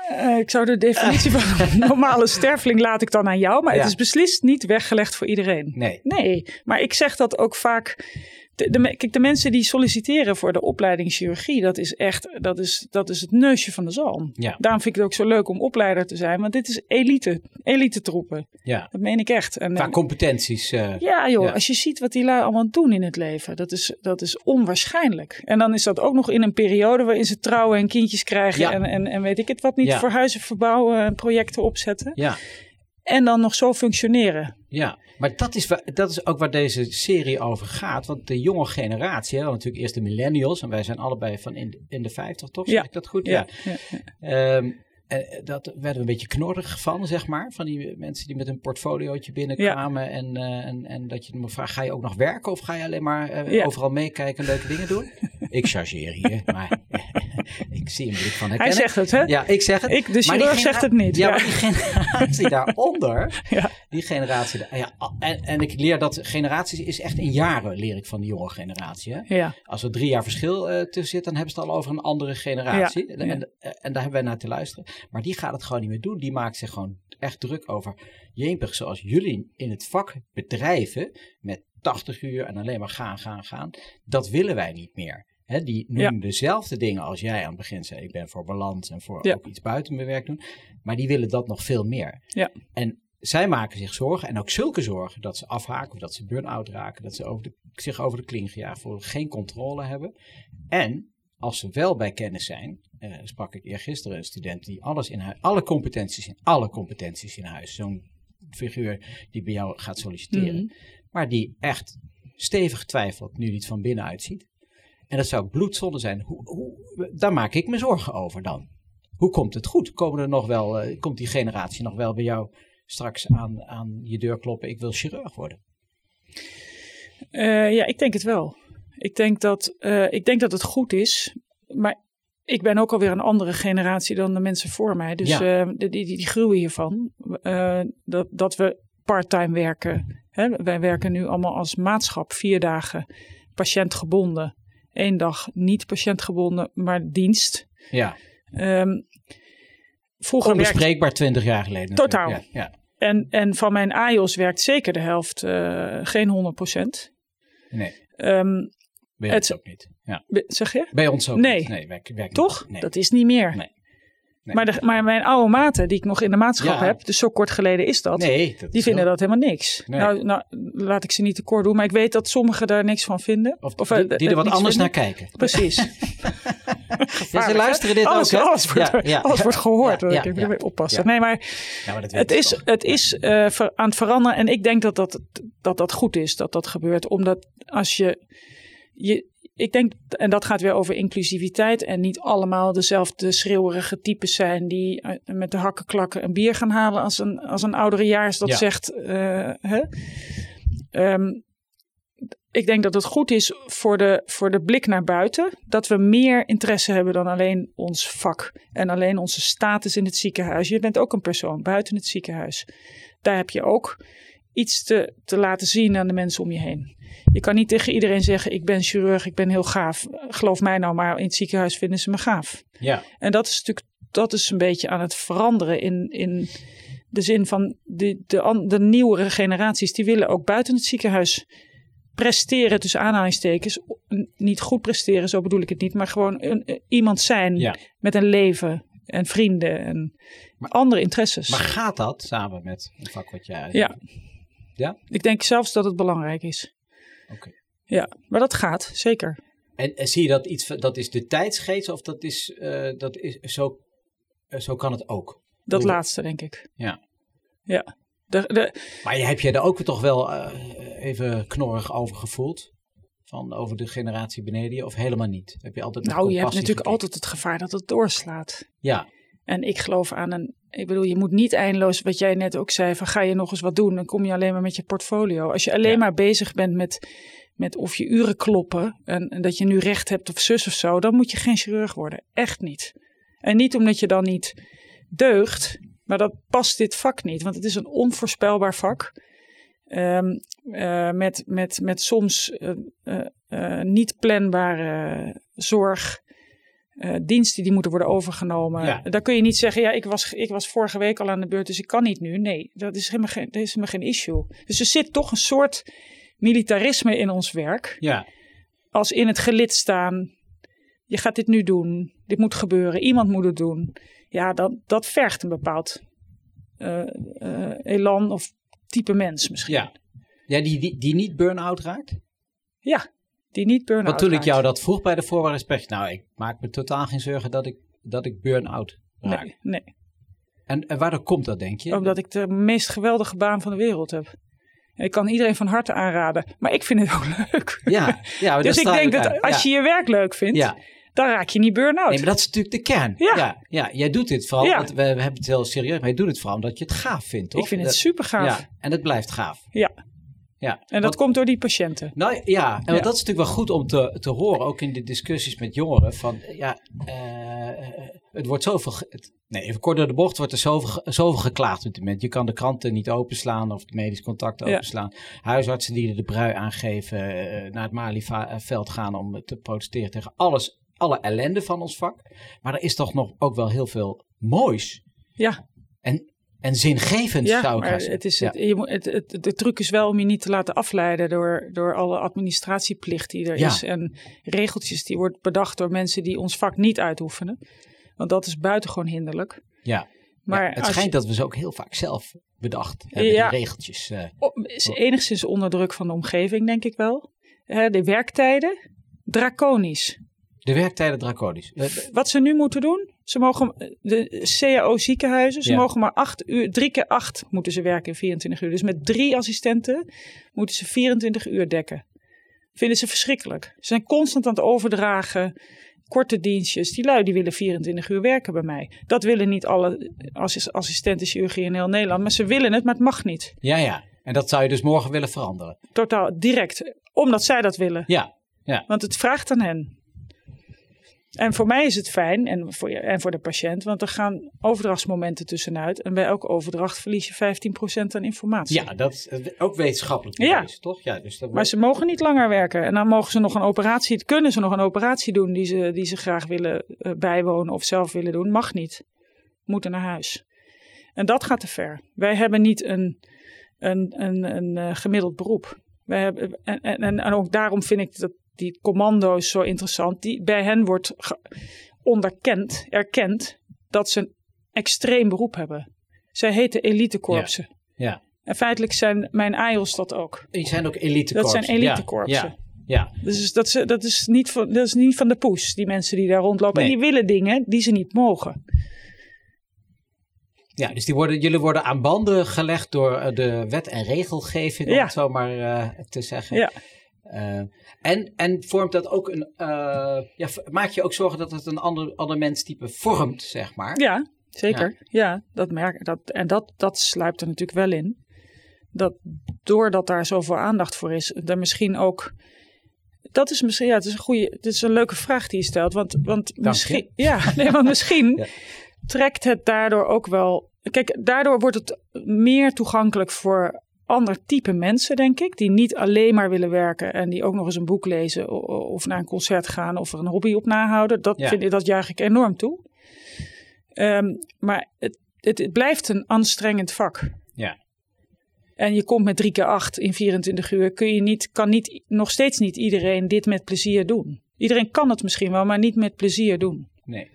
eh, ik zou de definitie van normale sterveling laat ik dan aan jou. Maar Ja. het is beslist niet weggelegd voor iedereen. Nee. Nee, maar ik zeg dat ook vaak. De, kijk, de mensen die solliciteren voor de opleiding chirurgie, dat is echt dat is, dat is het neusje van de zalm. Ja. Daarom vind ik het ook zo leuk om opleider te zijn, want dit is elite, elite troepen. Ja. Dat meen ik echt. En, Qua en- competenties. eh, ja joh, Ja. als je ziet wat die lui allemaal doen in het leven, dat is, dat is onwaarschijnlijk. En dan is dat ook nog in een periode waarin ze trouwen en kindjes krijgen Ja. en, en, en weet ik het wat niet, voor huizen verbouwen en projecten opzetten. ja. En dan nog zo functioneren. Ja, maar dat is, dat is ook waar deze serie over gaat. Want de jonge generatie, hè, natuurlijk eerst de millennials. En wij zijn allebei van in de, in de 50, toch? Zeg Ja. ik dat goed? Ja, ja, ja. Ehm, eh, dat werden we een beetje knorrig van, zeg maar. Van die mensen die met een portfoliootje binnenkwamen. En, eh, en, en dat je dan vraagt, ga je ook nog werken? Of ga je alleen maar eh, Ja. overal meekijken en leuke dingen doen? ik chargeer hier, maar ik zie een blik van Hij zegt het, hè? Ja, ik zeg het. Ik, de chirurg zegt het niet. Ja, Ja, maar die generatie daaronder, Ja. die generatie, ja, en, en ik leer dat generaties is echt in jaren leer ik van de jonge generatie. Hè? ja. Als er drie jaar verschil eh, tussen zit, dan hebben ze het al over een andere generatie. En, en, en daar hebben wij naar te luisteren. Maar die gaat het gewoon niet meer doen. Die maakt zich gewoon echt druk over jeempig zoals jullie in het vak bedrijven met 80 uur en alleen maar gaan, gaan, gaan. Dat willen wij niet meer. Die noemen dezelfde dingen als jij aan het begin zei. Ik ben voor balans en voor Ja. ook iets buiten mijn werk doen. Maar die willen dat nog veel meer. Ja. En zij maken zich zorgen, en ook zulke zorgen, dat ze afhaken of dat ze burn-out raken, dat ze over de, zich over de kling gejaagd voelen, geen controle hebben. En als ze wel bij kennis zijn, eh, sprak ik eergisteren een student die alles in huis, alle competenties in, alle competenties in huis, zo'n figuur die bij jou gaat solliciteren, Mhm. maar die echt stevig twijfelt, nu die het van binnenuit ziet. En dat zou bloedzonde zijn. Hoe, hoe, daar maak ik me zorgen over dan. Hoe komt het goed? Komen er nog wel, eh, komt die generatie nog wel bij jou straks aan, aan je deur kloppen? Ik wil chirurg worden. ja, ik denk het wel. Ik denk, dat, ik denk dat het goed is. Maar ik ben ook alweer een andere generatie dan de mensen voor mij. Dus ja. die, die, die groeien hiervan. dat, dat we parttime werken. Hè? Wij werken nu allemaal als maatschap vier dagen patiëntgebonden. Eén dag niet patiëntgebonden, maar dienst. Ja. Um, vroeger Onbespreekbaar twintig jaar geleden. Totaal. Ja, ja. En, en van mijn AIOS werkt zeker de helft, uh, geen 100 procent. Nee. Um, Bij ons het, ook niet. Ja. Zeg je? Bij ons ook nee. niet. Nee, werk, werk Toch? Nee. Dat is niet meer. Nee. Maar, de, maar, mijn oude maten, die ik nog in de maatschap heb, dus zo kort geleden is dat, nee, dat die vinden dat helemaal niks. Nou, nou, laat ik ze niet tekort doen, maar ik weet dat sommigen daar niks van vinden. Of, of die, die er wat anders naar kijken. Precies. ja, ze luisteren dit alles, ook, Alles, wordt, ja, alles wordt gehoord. Ik moet oppassen. Nee, maar, maar het is, het is uh, aan het veranderen en ik denk dat dat, dat dat goed is dat dat gebeurt. Omdat als je, je ik denk, en dat gaat weer over inclusiviteit en niet allemaal dezelfde schreeuwerige types zijn die eh, met de hakken klakken een bier gaan halen als een, als een ouderejaars dat zegt. Uh, hè? Um, ik denk dat het goed is voor de, voor de blik naar buiten. Dat we meer interesse hebben dan alleen ons vak. En alleen onze status in het ziekenhuis. Je bent ook een persoon buiten het ziekenhuis. Daar heb je ook iets te, te laten zien aan de mensen om je heen. Je kan niet tegen iedereen zeggen: Ik ben chirurg, ik ben heel gaaf. Geloof mij nou maar, in het ziekenhuis vinden ze me gaaf. Ja. En dat is natuurlijk dat is een beetje aan het veranderen in, in de zin van de, de, de nieuwere generaties. Die willen ook buiten het ziekenhuis presteren, tussen aanhalingstekens. Niet goed presteren, zo bedoel ik het niet, maar gewoon een, iemand zijn met een leven en vrienden en maar, andere interesses. Maar gaat dat samen met een vak wat jij. Ja. ja, ik denk zelfs dat het belangrijk is. Ja, maar dat gaat, zeker. En, en, zie je dat iets, dat is de tijdsgeest of dat is, uh, dat is zo, uh, zo kan het ook? Dat laatste, denk ik. Ja. Ja. De, de... Maar heb je er ook toch wel uh, even knorrig over gevoeld? Van over de generatie beneden je, of helemaal niet? Heb je altijd nou, je hebt natuurlijk gekeken? altijd het gevaar dat het doorslaat. Ja. En ik geloof aan een. Ik bedoel, je moet niet eindeloos, wat jij net ook zei, van ga je nog eens wat doen, dan kom je alleen maar met je portfolio. Als je alleen ja. maar bezig bent met, met of je uren kloppen en, en, dat je nu recht hebt of zus of zo, dan moet je geen chirurg worden. Echt niet. En niet omdat je dan niet deugt, maar dat past dit vak niet, want het is een onvoorspelbaar vak. Um, uh, met, met, met soms uh, uh, niet planbare zorg. Uh, diensten die moeten worden overgenomen. Ja. Daar kun je niet zeggen, ja, ik was, ik was vorige week al aan de beurt, dus ik kan niet nu. Nee, dat is helemaal geen, dat is helemaal geen issue. Dus er zit toch een soort militarisme in ons werk. Ja. Als in het gelid staan, je gaat dit nu doen, dit moet gebeuren, iemand moet het doen. Ja, dat, dat vergt een bepaald uh, uh, elan of type mens misschien. Ja, ja die, die, die niet burn-out raakt? Ja, die niet burn-out Want toen ik jou dat vroeg bij de voorwaardengesprek, nou, ik maak me totaal geen zorgen dat ik, dat ik burn-out raak. Nee, nee. En, en waardoor komt dat, denk je? Omdat ik de meest geweldige baan van de wereld heb. Ik kan iedereen van harte aanraden, maar ik vind het ook leuk. Ja, ja dus ik denk dat als je je werk leuk vindt, ja. dan raak je niet burn-out. Nee, maar dat is natuurlijk de kern. Ja, ja, ja jij doet dit vooral, want we, hebben het heel serieus, maar je doet het vooral omdat je het gaaf vindt, toch? Ik vind het super gaaf. Ja, en het blijft gaaf. Ja. Ja, en dat want, komt door die patiënten. Nou ja, en ja. dat is natuurlijk wel goed om te, te horen, ook in de discussies met jongeren. Van ja, uh, het wordt zoveel. Het, nee, even kort door de bocht wordt er zoveel, zoveel geklaagd op dit moment. Je kan de kranten niet openslaan of de medisch contact openslaan. Ja. Huisartsen die de brui aangeven, uh, naar het Malieveld gaan om te protesteren tegen alles, alle ellende van ons vak. Maar er is toch nog ook wel heel veel moois. Ja. En en zingevend ja, zou ik maar het is ja. het, je moet, het, het, de truc is wel om je niet te laten afleiden door, door alle administratieplicht die er ja. is. En regeltjes die wordt bedacht door mensen die ons vak niet uitoefenen. Want dat is buitengewoon hinderlijk. Ja, maar het schijnt je, dat we ze ook heel vaak zelf bedacht hebben, die regeltjes. Uh, is enigszins onder druk van de omgeving, denk ik wel. de werktijden, draconisch. De werktijden draconisch. Wat ze nu moeten doen, ze mogen de CAO ziekenhuizen, ze ja. mogen maar acht uur, drie keer acht moeten ze werken in 24 uur. Dus met drie assistenten moeten ze 24 uur dekken. Vinden ze verschrikkelijk. Ze zijn constant aan het overdragen, korte dienstjes. Die lui die willen 24 uur werken bij mij. Dat willen niet alle assistenten chirurgie in heel Nederland, maar ze willen het, maar het mag niet. Ja, ja. En dat zou je dus morgen willen veranderen? Totaal, direct. Omdat zij dat willen. Ja, ja. Want het vraagt aan hen. En voor mij is het fijn en voor, je, en voor de patiënt, want er gaan overdrachtsmomenten tussenuit. En bij elke overdracht verlies je 15% aan informatie. Ja, dat is ook wetenschappelijk bewezen, ja. toch? Ja, dus dat Maar ze mogen niet langer werken. En dan mogen ze nog een operatie, kunnen ze nog een operatie doen die ze, die ze graag willen uh, bijwonen of zelf willen doen. Mag niet. Moeten naar huis. En dat gaat te ver. Wij hebben niet een, een, een, een uh, gemiddeld beroep. Wij hebben, en, en, en ook daarom vind ik dat die commando's zo interessant. Die, bij hen wordt onderkend, erkend dat ze een extreem beroep hebben. Zij heten elitekorpsen. Ja. ja. En feitelijk zijn mijn AIOS dat ook. Die zijn ook elitekorpsen. Dat zijn elitekorpsen. Ja. Ja. Dus dat, is, dat, is niet van, dat is niet van de poes, die mensen die daar rondlopen. En die willen dingen die ze niet mogen. Ja, dus die worden, jullie worden aan banden gelegd door eh, de wet en regelgeving, om het zo maar uh, te zeggen. Ja. Uh, en, en vormt dat ook een. Uh, ja, maak je ook zorgen dat het een ander, ander menstype vormt, zeg maar? Ja, zeker. Ja, dat merk dat. En dat, dat sluipt er natuurlijk wel in. Dat doordat daar zoveel aandacht voor is, er misschien ook. Dat is misschien, ja, het is een goede, het is een leuke vraag die je stelt. Want, want misschien, ja, nee, want misschien ja. trekt het daardoor ook wel. Kijk, daardoor wordt het meer toegankelijk voor ander type mensen, denk ik. Die niet alleen maar willen werken en die ook nog eens een boek lezen of naar een concert gaan of er een hobby op nahouden. Dat, vind ik, dat juich ik enorm toe. Um, maar het, het, het, blijft een anstrengend vak. Ja. En je komt met drie keer acht in 24 uur. Kun je niet, kan niet, nog steeds niet iedereen dit met plezier doen. Iedereen kan het misschien wel, maar niet met plezier doen. Nee.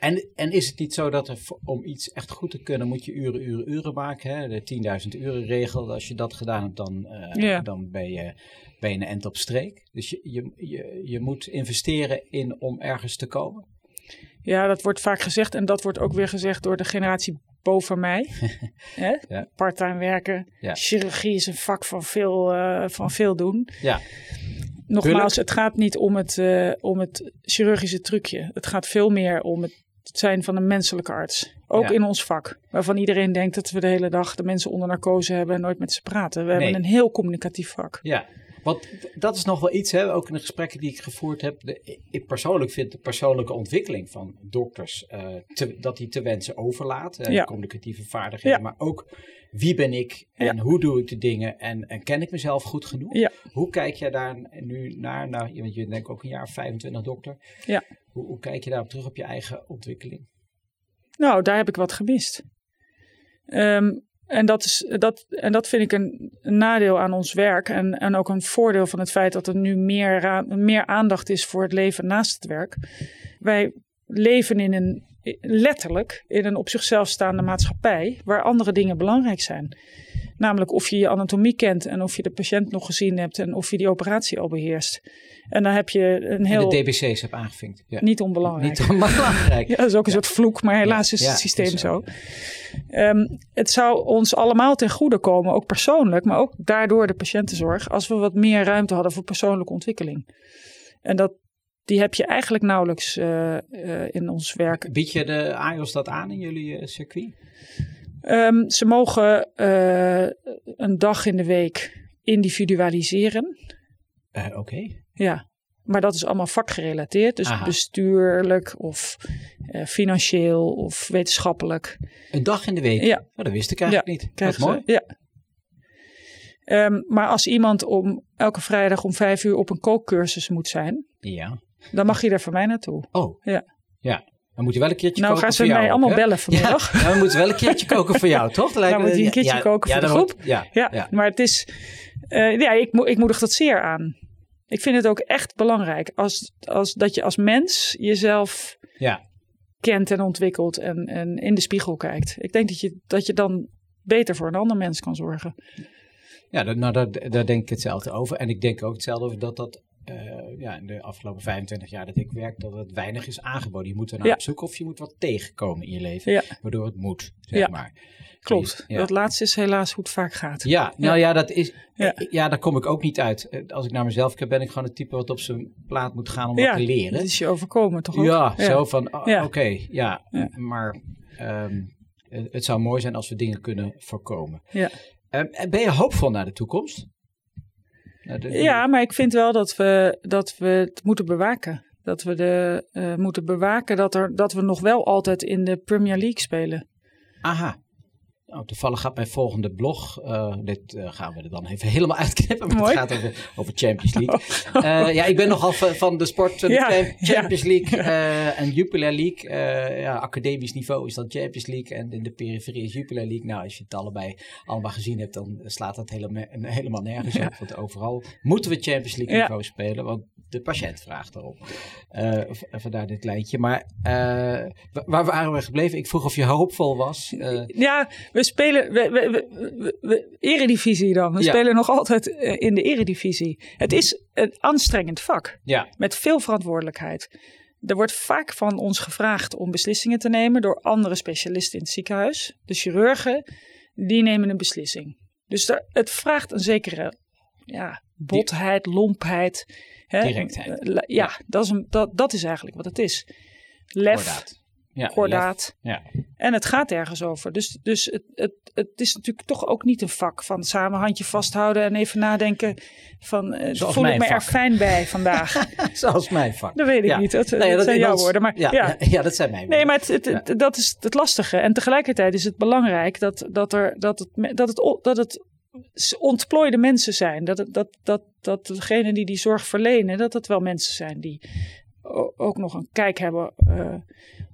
En, en is het niet zo dat er, om iets echt goed te kunnen, moet je uren, uren, uren maken? Hè? De 10.000 uren regel. Als je dat gedaan hebt, dan, uh, dan ben, je, ben je een end op streek. Dus je, je, je, je moet investeren in om ergens te komen. Ja, dat wordt vaak gezegd. En dat wordt ook weer gezegd door de generatie boven mij. ja. Parttime werken. Ja. Chirurgie is een vak van veel, uh, van veel doen. Ja. Nogmaals, het gaat niet om het, uh, om het chirurgische trucje. Het gaat veel meer om het zijn van een menselijke arts. Ook in ons vak. Waarvan iedereen denkt dat we de hele dag de mensen onder narcose hebben en nooit met ze praten. We hebben een heel communicatief vak. Ja, want dat is nog wel iets, hè, ook in de gesprekken die ik gevoerd heb. De, ik persoonlijk vind de persoonlijke ontwikkeling van dokters, uh, te, dat die te wensen overlaat. Ja. Communicatieve vaardigheden, maar ook wie ben ik en hoe doe ik de dingen en, en ken ik mezelf goed genoeg? Hoe kijk jij daar nu naar? Nou, want je denkt ook een jaar 25 dokter. Ja. Hoe, hoe kijk je daarop terug op je eigen ontwikkeling? Nou, daar heb ik wat gemist. Um, en dat, is, dat, en dat vind ik een, nadeel aan ons werk. En, en ook een voordeel van het feit dat er nu meer, meer aandacht is voor het leven naast het werk. Wij leven in een, letterlijk in een op zichzelf staande maatschappij waar andere dingen belangrijk zijn. Namelijk of je je anatomie kent en of je de patiënt nog gezien hebt en of je die operatie al beheerst. En dan heb je een heel. En de DBC's heb aangevinkt. Ja. Niet onbelangrijk. Niet onbelangrijk. ja, dat is ook een soort vloek, maar helaas is het systeem zo. Um, het zou ons allemaal ten goede komen, ook persoonlijk, maar ook daardoor de patiëntenzorg, als we wat meer ruimte hadden voor persoonlijke ontwikkeling. En dat, die heb je eigenlijk nauwelijks uh, uh, in ons werk. Bied je de AIOS dat aan in jullie uh, circuit? Um, ze mogen een dag in de week individualiseren. Oké. Okay. Ja, maar dat is allemaal vakgerelateerd. Dus Aha. bestuurlijk of uh, financieel of wetenschappelijk. Een dag in de week? Ja. Oh, dat wist ik eigenlijk ja, niet. Dat is mooi. Ja. Um, maar als iemand om elke vrijdag om vijf uur op een kookcursus moet zijn, ja. Dan mag je er voor mij naartoe. Oh. Ja. Ja. Dan moet je wel een keertje nou, koken voor jou. Nou, gaan ze mij allemaal bellen vanmiddag. Ja, dan moet wel een keertje koken voor jou, toch? Dan nou, moet je een keertje ja, koken voor de groep. ja, ja, ja, maar het is... Uh, ja, ik, mo ik moedig dat zeer aan. Ik vind het ook echt belangrijk als, als dat je als mens jezelf ja. kent en ontwikkelt en, en in de spiegel kijkt. Ik denk dat je, dat je dan beter voor een ander mens kan zorgen. Ja, nou, daar, daar denk ik hetzelfde over. En ik denk ook hetzelfde over dat dat uh, ja, in de afgelopen 25 jaar dat ik werk, dat het weinig is aangeboden. Je moet er naar Ja. op zoek of je moet wat tegenkomen in je leven, Ja. waardoor het moet, zeg Ja. maar. Klopt. Ja. Dat laatste is helaas hoe het vaak gaat. Ja, nou ja, dat is. Ja. Ja. daar kom ik ook niet uit. Eh, Als ik naar mezelf kijk, ben ik gewoon het type wat op zijn plaat moet gaan om wat te leren. Dat is je overkomen toch ook? Ja, zo van, oh, Ja. oké, ja, Ja. maar ehm, het zou mooi zijn als we dingen kunnen voorkomen. Ja. En ben je hoopvol naar de toekomst? Ja, maar ik vind wel dat we, dat we het moeten bewaken. Dat we de, uh, moeten bewaken dat, er, dat we nog wel altijd in de Premier League spelen. Aha. Nou, toevallig gaat mijn volgende blog, uh, dit uh, gaan we er dan even helemaal uitknippen, maar Mooi. het gaat over, over Champions League. Uh, ja, ik ben nogal van de sport, de ja, Champions League en Jupiler League. ja, academisch niveau is dan Champions League en in de periferie is Jupiler League. Nou, als je het allebei allemaal gezien hebt, dan slaat dat helemaal, helemaal nergens op. Want overal moeten we Champions League niveau spelen, want de patiënt vraagt erop. Vandaar dit lijntje. Maar waar waren we gebleven? Ik vroeg of je hoopvol was. Ja, we spelen. We, we, we, we eredivisie dan. We ja. spelen nog altijd in de eredivisie. Het is een anstrengend vak. Ja. Met veel verantwoordelijkheid. Er wordt vaak van ons gevraagd om beslissingen te nemen door andere specialisten in het ziekenhuis. De chirurgen, die nemen een beslissing. Dus er, het vraagt een zekere ja, botheid, lompheid. Directheid. Ja, ja, Dat, is een, dat, dat is eigenlijk wat het is. Lef. Kordaat. Ja, Ja. En het gaat ergens over. Dus, dus het, het, het is natuurlijk toch ook niet een vak van samen handje vasthouden en even nadenken van uh, voel ik me vak. er fijn bij vandaag. Zoals mijn vak. Dat weet ik niet. Dat, nee, dat, zijn jouw woorden. Maar, ja, ja. dat zijn mijn woorden. Nee, maar het, het, dat is het lastige. En tegelijkertijd is het belangrijk dat, dat, er, dat, het, dat, het, dat het ontplooide mensen zijn. Dat, dat, dat, dat degenen die die zorg verlenen, dat het wel mensen zijn die ook nog een kijk hebben uh,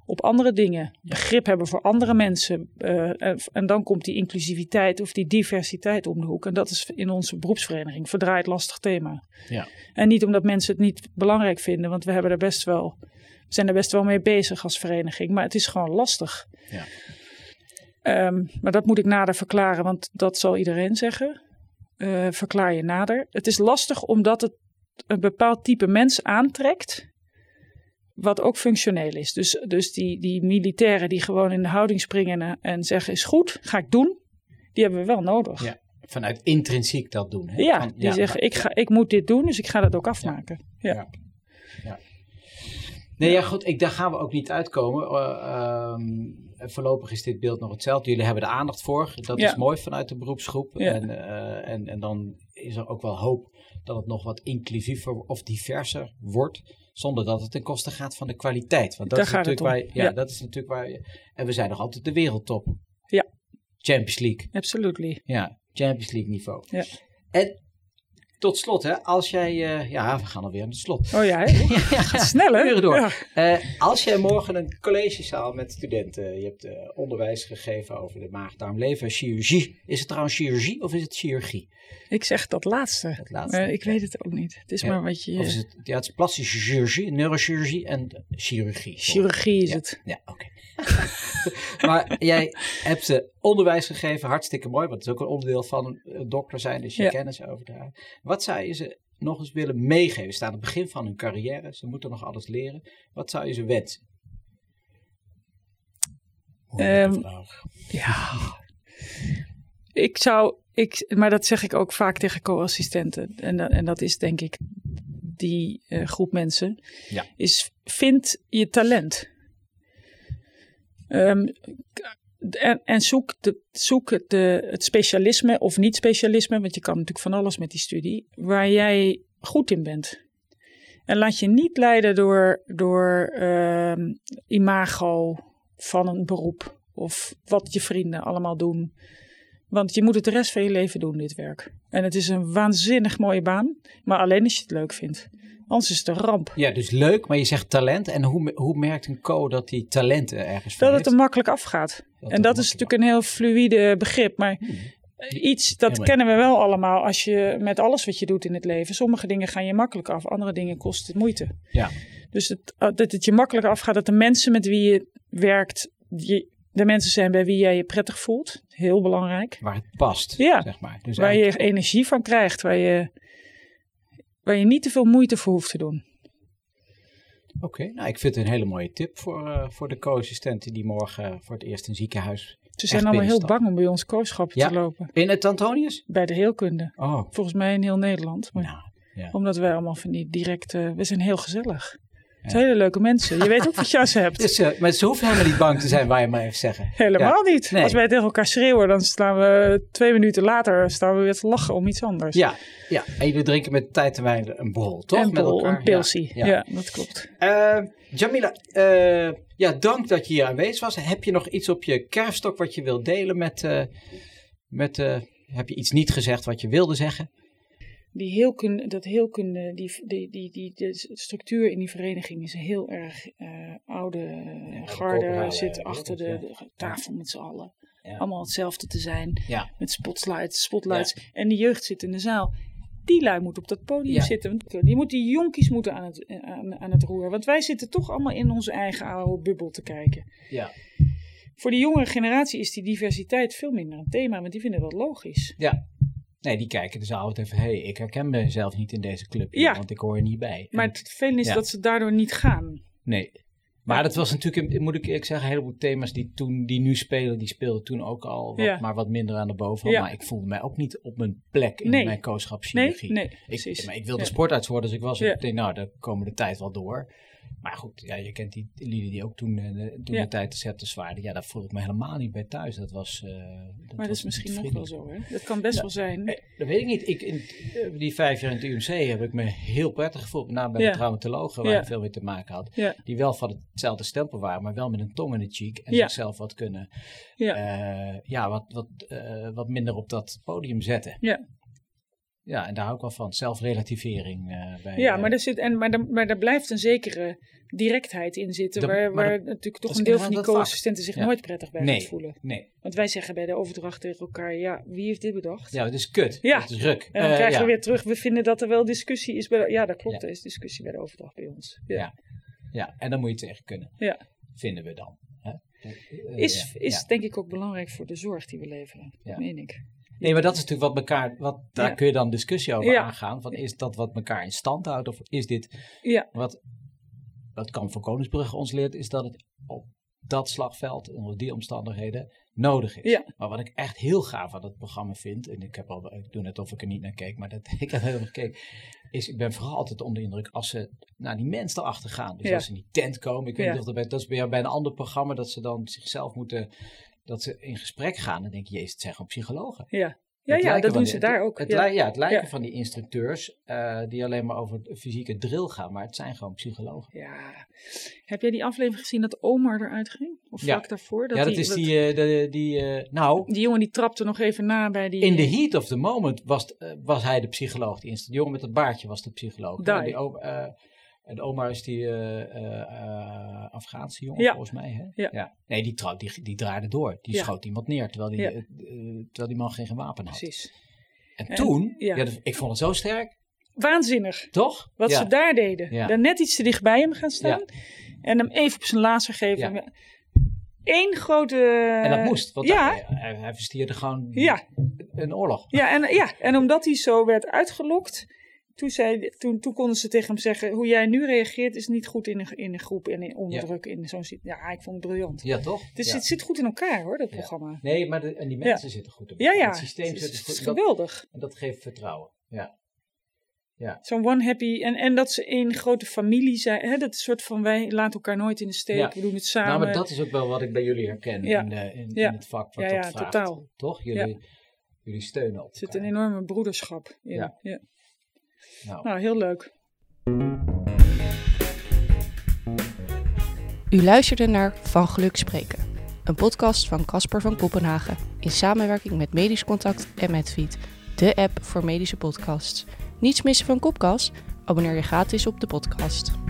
op andere dingen. Begrip hebben voor andere mensen. Uh, en, en, dan komt die inclusiviteit of die diversiteit om de hoek. En dat is in onze beroepsvereniging verdraaid lastig thema. Ja. En niet omdat mensen het niet belangrijk vinden, want we hebben er best wel, we zijn er best wel mee bezig als vereniging. Maar het is gewoon lastig. Ja. Um, maar dat moet ik nader verklaren, want dat zal iedereen zeggen. Uh, verklaar je nader. Het is lastig omdat het een bepaald type mens aantrekt, wat ook functioneel is. Dus, dus die, die militairen die gewoon in de houding springen en, zeggen is goed, ga ik doen, die hebben we wel nodig. Ja, vanuit intrinsiek dat doen. Hè? Ja, die zeggen ik, ga, ik moet dit doen, dus ik ga dat ook afmaken. ja. ja. ja. Nee, ja, goed, ik, daar gaan we ook niet uitkomen. Uh, um, voorlopig is dit beeld nog hetzelfde. Jullie hebben de aandacht voor. Dat is mooi vanuit de beroepsgroep. En, uh, en, en dan is er ook wel hoop dat het nog wat inclusiever of diverser wordt. Zonder dat het ten koste gaat van de kwaliteit. Want dat, is natuurlijk, waar, ja, ja, dat is natuurlijk waar je. En we zijn nog altijd de wereldtop. Ja. Champions League. Absolutely. Ja, Champions League niveau. Ja. En tot slot, hè, als jij. Uh, ja, we gaan alweer aan het slot. Oh ja, ja gaat sneller. door. Ja. Uh, als jij morgen een collegezaal met studenten. Je hebt uh, onderwijs gegeven over de maag-darmlever, chirurgie. Is het trouwens chirurgie of is het chirurgie? Ik zeg dat laatste. Ik weet het ook niet. Het is ja. maar wat je. Of is het, ja, het is plastische chirurgie, neurochirurgie en chirurgie. Chirurgie is het. Ja, oké. Okay. maar jij hebt ze onderwijs gegeven, hartstikke mooi, want het is ook een onderdeel van een dokter zijn, dus je ja. kennis overdragen. Wat zou je ze nog eens willen meegeven? Ze staan aan het begin van hun carrière, ze moeten nog alles leren. Wat zou je ze wensen? Um, ja, ik zou, ik, maar dat zeg ik ook vaak tegen co-assistenten. En, en dat is denk ik die uh, groep mensen. Ja. Is vind je talent. Um, en, zoek, zoek de, het specialisme of niet specialisme, want je kan natuurlijk van alles met die studie, waar jij goed in bent. En laat je niet leiden door, door uh, imago van een beroep of wat je vrienden allemaal doen. Want je moet het de rest van je leven doen, dit werk. En het is een waanzinnig mooie baan, maar alleen als je het leuk vindt. Anders is het een ramp. Ja, dus leuk, maar je zegt talent. En hoe, hoe merkt een co dat die talenten ergens Dat het er makkelijk afgaat. Dat en dat is natuurlijk een heel fluïde begrip. Maar hmm. iets, dat kennen we wel allemaal als je met alles wat je doet in het leven. Sommige dingen gaan je makkelijk af, andere dingen kosten moeite. Ja. Dus het, eh, dat het je makkelijk afgaat, dat de mensen met wie je werkt, die, de mensen zijn bij wie jij je prettig voelt. Heel belangrijk. Waar het past, ja. zeg maar. Dus waar je energie van krijgt, waar je waar je niet te veel moeite voor hoeft te doen. Oké, nou ik vind het een hele mooie tip voor, uh, voor de co-assistenten die morgen voor het eerst een ziekenhuis. Ze zijn allemaal heel bang om bij ons kooschappen ja. te lopen. In het Antonius? Bij de heelkunde. Oh. Volgens mij in heel Nederland. Maar nou, ja. Omdat wij allemaal van die directe. We zijn heel gezellig. Het zijn hele leuke mensen. Je weet ook wat ze hebt. Dus, uh, maar ze hoeven helemaal niet bang te zijn, waar je maar even zeggen. Helemaal niet. Als wij tegen elkaar schreeuwen, dan staan we twee minuten later staan we weer te lachen om iets anders. Ja, ja. en jullie drinken met tijd en wijn een borrel, toch? Een borrel, een pilsie. Ja, dat klopt. Uh, Jamila, uh, ja, dank dat je hier aanwezig was. Heb je nog iets op je kerfstok wat je wilt delen met... met heb je iets niet gezegd wat je wilde zeggen? Die heelkunde, dat heelkunde, die, die, die, die, de structuur in die vereniging is heel erg uh, oude uh, garde, zit achter de, de, tafel met z'n allen. Ja. Allemaal hetzelfde te zijn, ja. met spotlights, spotlights. En de jeugd zit in de zaal. Die lui moet op dat podium zitten. Die, moet, die jonkies moeten aan het, aan, aan het roer. Want wij zitten toch allemaal in onze eigen oude bubbel te kijken. Ja. Voor de jongere generatie is die diversiteit veel minder een thema, want die vinden dat logisch. Ja, Nee, die kijken dus altijd even, hé, hey, ik herken mezelf niet in deze club, ja. want ik hoor er niet bij. Maar het vervelende is dat ze daardoor niet gaan. Nee. Maar dat was natuurlijk, moet ik zeggen, een heleboel thema's die, toen, die nu spelen, die speelden toen ook al, wat, maar wat minder aan de bovenhand. Maar ik voelde mij ook niet op mijn plek in mijn kooschapssynergie. Nee, nee, ik, maar ik wilde sportarts worden, dus ik was, ik denk, nou, daar komen de tijd wel door. Maar goed, ja, je kent die lieden die ook toen, uh, toen de tijd te zetten zwaarden. Ja, daar voel ik me helemaal niet bij thuis. Dat was. Uh, dat maar dat is misschien nog wel zo, hè? Dat kan best wel zijn. Eh, dat weet ik niet. Ik, in, die vijf jaar in het UMC heb ik me heel prettig gevoeld. Met name bij de traumatologen, waar ik veel mee te maken had. Die wel van hetzelfde stempel waren, maar wel met een tong in de cheek. En zichzelf wat kunnen. Ja, ja wat, wat, wat minder op dat podium zetten. Ja. Ja, en daar hou ik wel van. Zelfrelativering uh, bij. Ja, maar, er zit, en, maar, maar er blijft een zekere directheid in zitten. waar, waar natuurlijk toch een deel van die co-assistenten zich nooit prettig bij nee, voelen. Nee. Want wij zeggen bij de overdracht tegen elkaar: ja, wie heeft dit bedacht? Ja, het is kut. Ja. Het is ruk. En dan uh, krijgen we weer terug: we vinden dat er wel discussie is. Bij de, ja, dat klopt. Er is discussie bij de overdracht bij ons. Ja. ja. en dan moet je tegen kunnen. Ja. Vinden we dan. Hè? Is is denk ik ook belangrijk voor de zorg die we leveren. Dat meen ik. Nee, maar dat is natuurlijk wat elkaar, wat, daar kun je dan discussie over aangaan. Van is dat wat elkaar in stand houdt of is dit ja. wat, wat Kamp van Koningsbrugge ons leert, is dat het op dat slagveld, onder die omstandigheden, nodig is. Ja. Maar wat ik echt heel gaaf aan het programma vind, en ik, heb al, ik doe net of ik er niet naar keek, maar dat, ik heb helemaal gekeken, is ik ben vooral altijd onder de indruk als ze naar die mensen erachter gaan. Dus als ze in die tent komen, ik weet niet of dat, bij, dat is bij, bij een ander programma, dat ze dan zichzelf moeten dat ze in gesprek gaan. Denk je, jezus, het zijn gewoon psychologen. Ja, ja, ja dat doen ze daar ook. Het, ja. ja, het lijken van die instructeurs uh, die alleen maar over fysieke drill gaan, maar het zijn gewoon psychologen. Ja. Heb jij die aflevering gezien dat Omar eruit ging? Of vlak ja. daarvoor? Dat ja, dat die, is die, uh, de, die uh, nou... Die jongen die trapte nog even na bij die... In the heat of the moment was, was hij de psycholoog. Die jongen met het baardje was de psycholoog. Die, en oma is die uh, uh, Afghaanse jongen, volgens mij. Hè? Ja. ja. Nee, die, trouw, die, die draaide door. Die schoot iemand neer, terwijl die, uh, terwijl die man geen wapen had. Precies. En, en toen, ja. ik vond het zo sterk. Waanzinnig. Toch? Wat ze daar deden. Dan net iets te dichtbij hem gaan staan. En hem even op zijn laser geven. Eén grote... En dat moest, want hij, hij, hij verstierde gewoon een oorlog. Ja en, ja, en omdat hij zo werd uitgelokt toen, zei, toen, toen konden ze tegen hem zeggen: hoe jij nu reageert is niet goed in een, in een groep en in onderdruk in zo'n Ja, ik vond het briljant. Ja, toch? Dus het zit goed in elkaar hoor, dat programma. Nee, maar de, en die mensen zitten goed in elkaar. Ja, ja. Het systeem zit goed. geweldig. en dat geeft vertrouwen. Ja. Ja. Zo'n one happy. En, en dat ze één grote familie zijn. Hè, dat is soort van wij laten elkaar nooit in de steek. We doen het samen. Nou, maar dat is ook wel wat ik bij jullie herken in, de, in, in, het vak wat ja, dat vraagt. totaal. Toch? Jullie, jullie steunen op. Er zit een enorme broederschap in. ja. Nou. nou, heel leuk. U luisterde naar Van Geluk Spreken, een podcast van Casper van Kopenhagen in samenwerking met Medisch Contact en Medfeed, de app voor medische podcasts. Niets missen van Kopkast? Abonneer je gratis op de podcast.